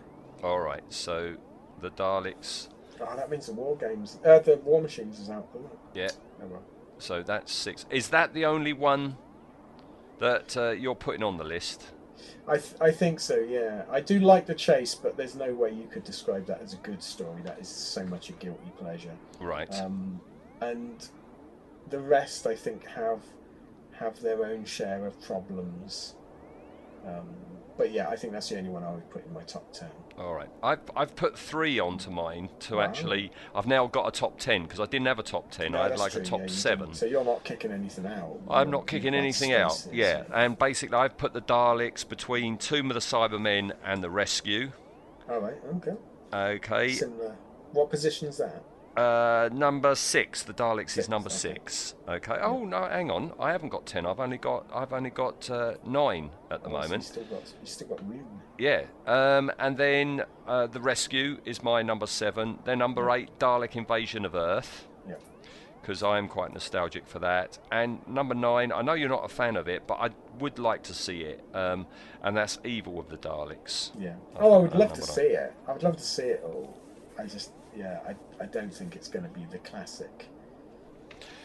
All right. So the Daleks. Oh, that means the War Games, uh, the War Machines is out? Yeah. Oh, well. So that's 6. Is that the only one that uh, you're putting on the list? I, th- I think so, yeah. I do like the chase, but there's no way you could describe that as a good story. That is so much a guilty pleasure. Right. Um, and the rest, I think, have have their own share of problems. Um, but yeah, I think that's the only one I would put in my top ten. All right. I've, I've put three onto mine to Wow. actually. I've now got a top 10 because I didn't have a top 10. No, I had like true, a top yeah, 7. didn't. So you're not kicking anything out. I'm not kicking anything out. spaces, Yeah. And basically, I've put the Daleks between Tomb of the Cybermen and the Rescue. All right. Okay. Okay. Similar. What position's that? Uh, number six. The Daleks is number okay. six. Okay. Oh no, hang on. I haven't got ten. I've only got. I've only got uh, nine at the Oh, so moment. You still got. You still got room. Yeah. Um, and then uh, the Rescue is my number seven. Then number eight, Dalek Invasion of Earth. Yeah. because I am quite nostalgic for that. And number nine, I know you're not a fan of it, but I would like to see it, um, and that's Evil of the Daleks. Yeah. Oh, I would love to see it. I would love to see it all. I just, yeah, I, I don't think it's going to be the classic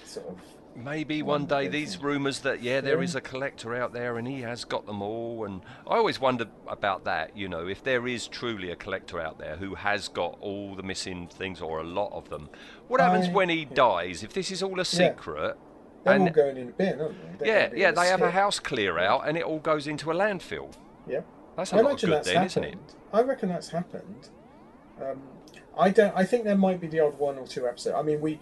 sort of. Maybe One day these rumours that yeah there Yeah. is a collector out there and he has got them all, and I always wonder about that. You know, if there is truly a collector out there who has got all the missing things or a lot of them, what happens I- when he dies? If this is all a secret, They're and all going in a bin, aren't they? They're yeah, yeah, they have a house clear out and it all goes into a landfill. Yeah. That's I a lot of imagine good that's then, isn't it? I reckon that's happened. Um, I don't. I think there might be the odd one or two episode. I mean, we.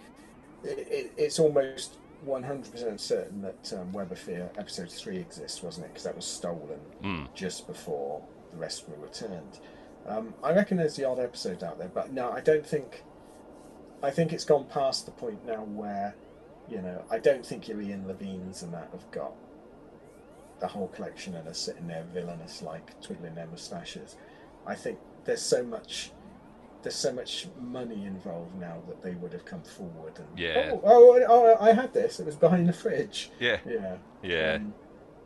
It, it, it's almost one hundred percent certain that um, Web of Fear episode three exists, wasn't it? Because that was stolen Mm. just before the rest were returned. Um, I reckon there's the odd episode out there, but no, I don't think. I think it's gone past the point now where, you know, I don't think your Ian Levines and that have got the whole collection and are sitting there villainous like twiddling their moustaches. I think there's so much there's so much money involved now that they would have come forward and Yeah. oh, oh, oh I had this. It was behind the fridge. Yeah. Yeah. Yeah. Um,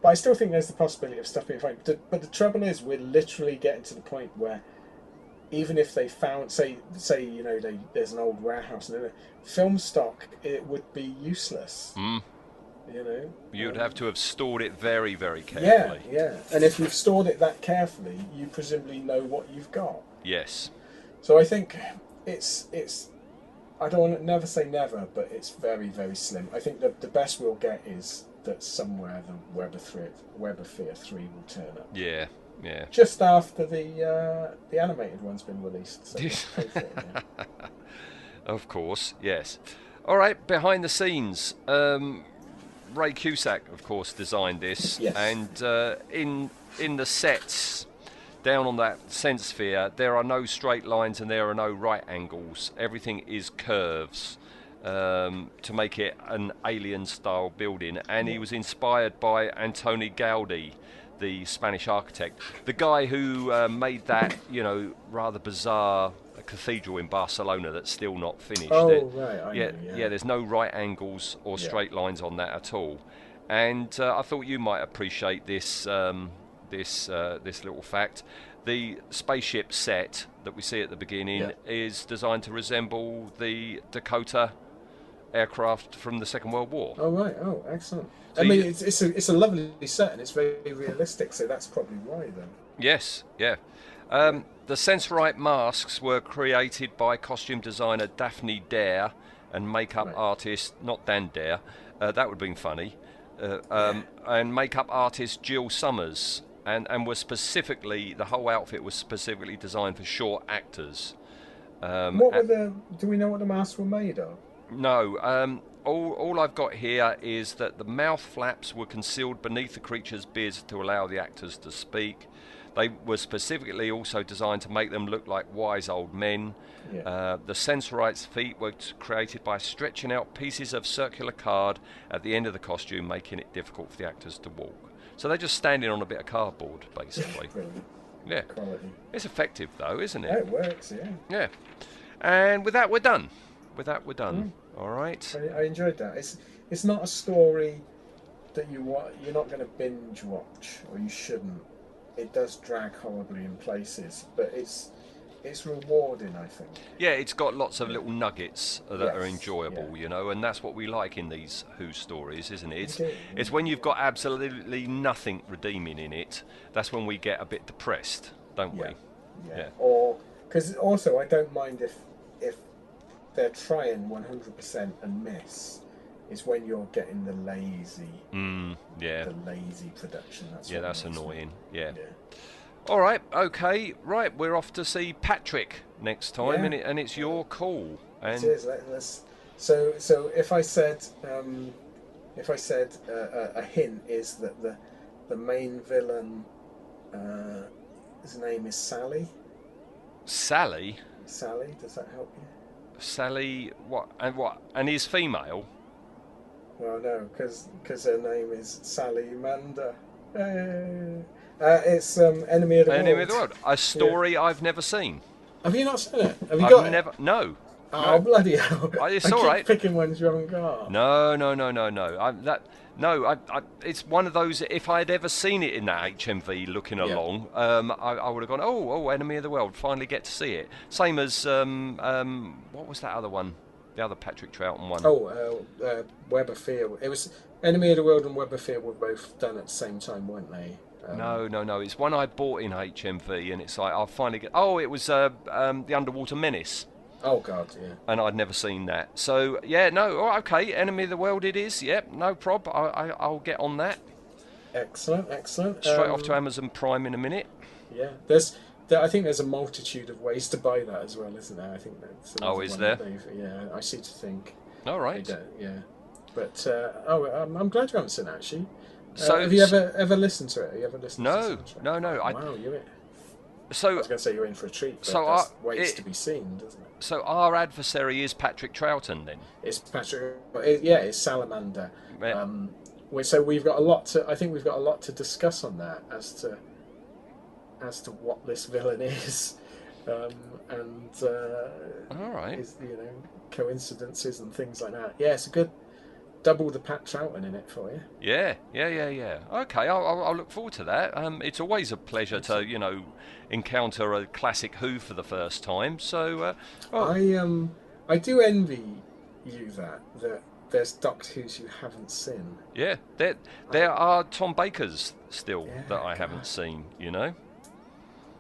but I still think there's the possibility of stuff being found. But the, but the trouble is, we're literally getting to the point where, even if they found, say, say you know, they, there's an old warehouse and film stock, it would be useless. Mm. You know. You'd Um, have to have stored it very, very carefully. Yeah, carefully. yeah. And if you've stored it that carefully, you presumably know what you've got. Yes. So I think it's it's. I don't want to never say never, but it's very very slim. I think the the best we'll get is that somewhere the Web of Fear, Web of Fear three will turn up Yeah. Yeah. just after the uh, the animated one's been released. So let's pay for it, yeah. Of course, yes. All right, behind the scenes, um, Ray Cusick, of course, designed this, Yes. and uh, in in the sets down on that Sense-Sphere, there are no straight lines and there are no right angles. Everything is curves um, to make it an alien-style building, and he was inspired by Antoni Gaudi. The Spanish architect, the guy who uh, made that, you know, rather bizarre cathedral in Barcelona that's still not finished. Oh, There- right, yeah, know, yeah. yeah. There's no right angles or Yeah. straight lines on that at all. And uh, I thought you might appreciate this um, this uh, this little fact. The spaceship set that we see at the beginning Yeah. is designed to resemble the Dakota aircraft from the Second World War. Oh right. Oh, excellent. So I mean, you- it's it's a it's a lovely set and it's very realistic. So that's probably why then. Yes, yeah. Um, the Sensorite masks were created by costume designer Daphne Dare and makeup Right. artist, not Dan Dare, uh, that would have been funny, uh, um, and makeup artist Jill Summers. And, and was specifically, the whole outfit was specifically designed for short actors. Um, what were the? Do we know what the masks were made of? no, um, all, all I've got here is that the mouth flaps were concealed beneath the creature's beards to allow the actors to speak. They were specifically also designed to make them look like wise old men. Yeah. Uh, the Sensorite's feet were created by stretching out pieces of circular card at the end of the costume, making it difficult for the actors to walk. So they're just standing on a bit of cardboard, basically. (laughs) Yeah. quality. It's effective, though, isn't it? it works. Yeah. Yeah. And with that, we're done. With that, we're done. Hmm. All right. I, I enjoyed that. It's it's not a story that you wa- you're not going to binge watch, or you shouldn't. It does drag horribly in places, but it's it's rewarding. I think. Yeah, it's got lots of little nuggets that are enjoyable, yeah. you know, and that's what we like in these Who stories, isn't it? It's, it's when you've got absolutely nothing redeeming in it, that's when we get a bit depressed, don't Yeah. we? Yeah. Yeah. Or because also I don't mind if if they're trying 100% and miss. Is when you're getting the lazy, Mm, yeah. the lazy production. That's Yeah, that's annoying. Yeah. Yeah. All right, okay, right. We're off to see Patrick next time, Yeah. and, it, and it's your call. And It is. Let, us so so if I said um, if I said uh, a, a hint is that the the main villain uh, his name is Sally. Sally, Sally, does that help you? Sally, what and what? And he's female. Well, no, because her name is Sally Manda. Hey. Uh, it's um, Enemy of the Enemy World. of the World. A story I've never seen. Have you not seen it? Have you I've got it? never. No. Oh bloody hell! (laughs) Oh, it's I all keep right. Picking ones you haven't got. No, no, no, no, no. I, that no. I, I, it's one of those. If I had ever seen it in that HMV looking Yeah. along, um, I, I would have gone. Oh, oh, Enemy of the World. Finally get to see it. Same as um, um, what was that other one? The other Patrick Troughton one. Oh, uh, uh, Web of Fear. It was Enemy of the World and Web of Fear were both done at the same time, weren't they? Um, No, no, no. It's one I bought in HMV, and it's like I'll finally get. Oh, it was uh, um, the Underwater Menace, Oh God, yeah. and I'd never seen that. So yeah, no. Oh, okay, Enemy of the World. It is. Yep, no prob. I, I, I'll get on that. Excellent, excellent. Straight off Um, to Amazon Prime in a minute. Yeah, there's there, I think there's a multitude of ways to buy that as well, isn't there? I think that's Oh, is there? Yeah, I see to think. All right. yeah. But uh, oh, I'm, I'm glad you haven't seen it actually. Uh, So- have you ever ever listened to it? Have you ever listened? No, to the soundtrack? no, no, I- Wow, you're. I So, was going to say you're in for a treat. But So, uh, waits it- to be seen, doesn't it? so our adversary is Patrick Troughton then. It's Patrick. It, yeah, it's Salamander. Yeah. Um, we- so we've got a lot to. I think we've got a lot to discuss on that as to as to what this villain (laughs) is, um, and uh, All right. his, you know coincidences and things like that. Yeah, it's a good double the Pat Troughton in it for you. Yeah, yeah, yeah, yeah. Okay, I'll, I'll, I'll look forward to that. Um, it's always a pleasure to, you know, encounter a classic Who for the first time. So, uh, oh, I um I do envy you that that there's Doctor Who's you haven't seen. yeah, there, there are Tom Bakers still Yeah, that I God. haven't seen. You know.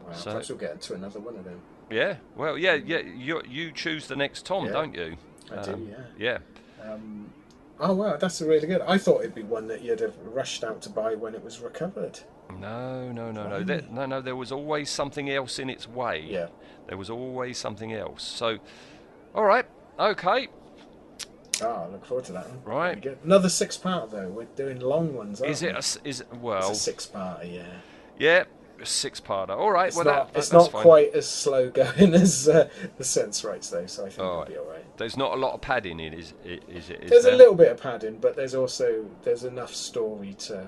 Well, So- perhaps we'll get into another one of them. Yeah. Well, yeah, yeah. You you choose the next Tom, Yeah, don't you? I do, Um, yeah. Yeah. Um, oh wow, that's really good. I thought it'd be one that you'd have rushed out to buy when it was recovered. No, no, no, no. There, no, no. There was always something else in its way. Yeah. There was always something else. So, all right. Okay. Oh, I look forward to that one. Right. Another six part though. We're doing long ones. Aren't Is it? we? A, is it, It's well? a six part, yeah. Yeah, six parter. All right. It's well, not. that, it's not fine. quite as slow going (laughs) as uh, the Sensorites though, so I think All it'll be all right. There's not a lot of padding in, is is it? Is There's there? a little bit of padding, but there's also there's enough story to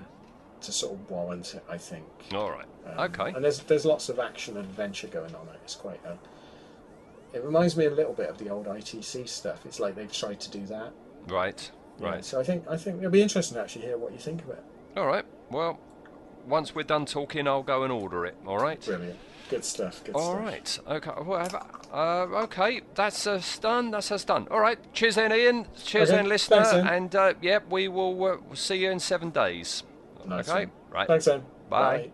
to sort of warrant it. I think. All right. Um, okay. And there's there's lots of action and adventure going on. It's quite. A, it reminds me a little bit of the old ITC stuff. It's like they've tried to do that. Right. Yeah, Right. So I think I think it'll be interesting to actually hear what you think of it. All right. Well, once we're done talking, I'll go and order it. All right. Brilliant. Good stuff. Good All stuff. right. Okay. Whatever. Uh, okay. That's us done. That's us done. All right. Cheers, then, Ian. Cheers, Okay, then, listener. thanks, Ian. and uh, yeah, we will uh, see you in seven days. Nice okay. one. Right. Thanks, Em. Bye. Bye.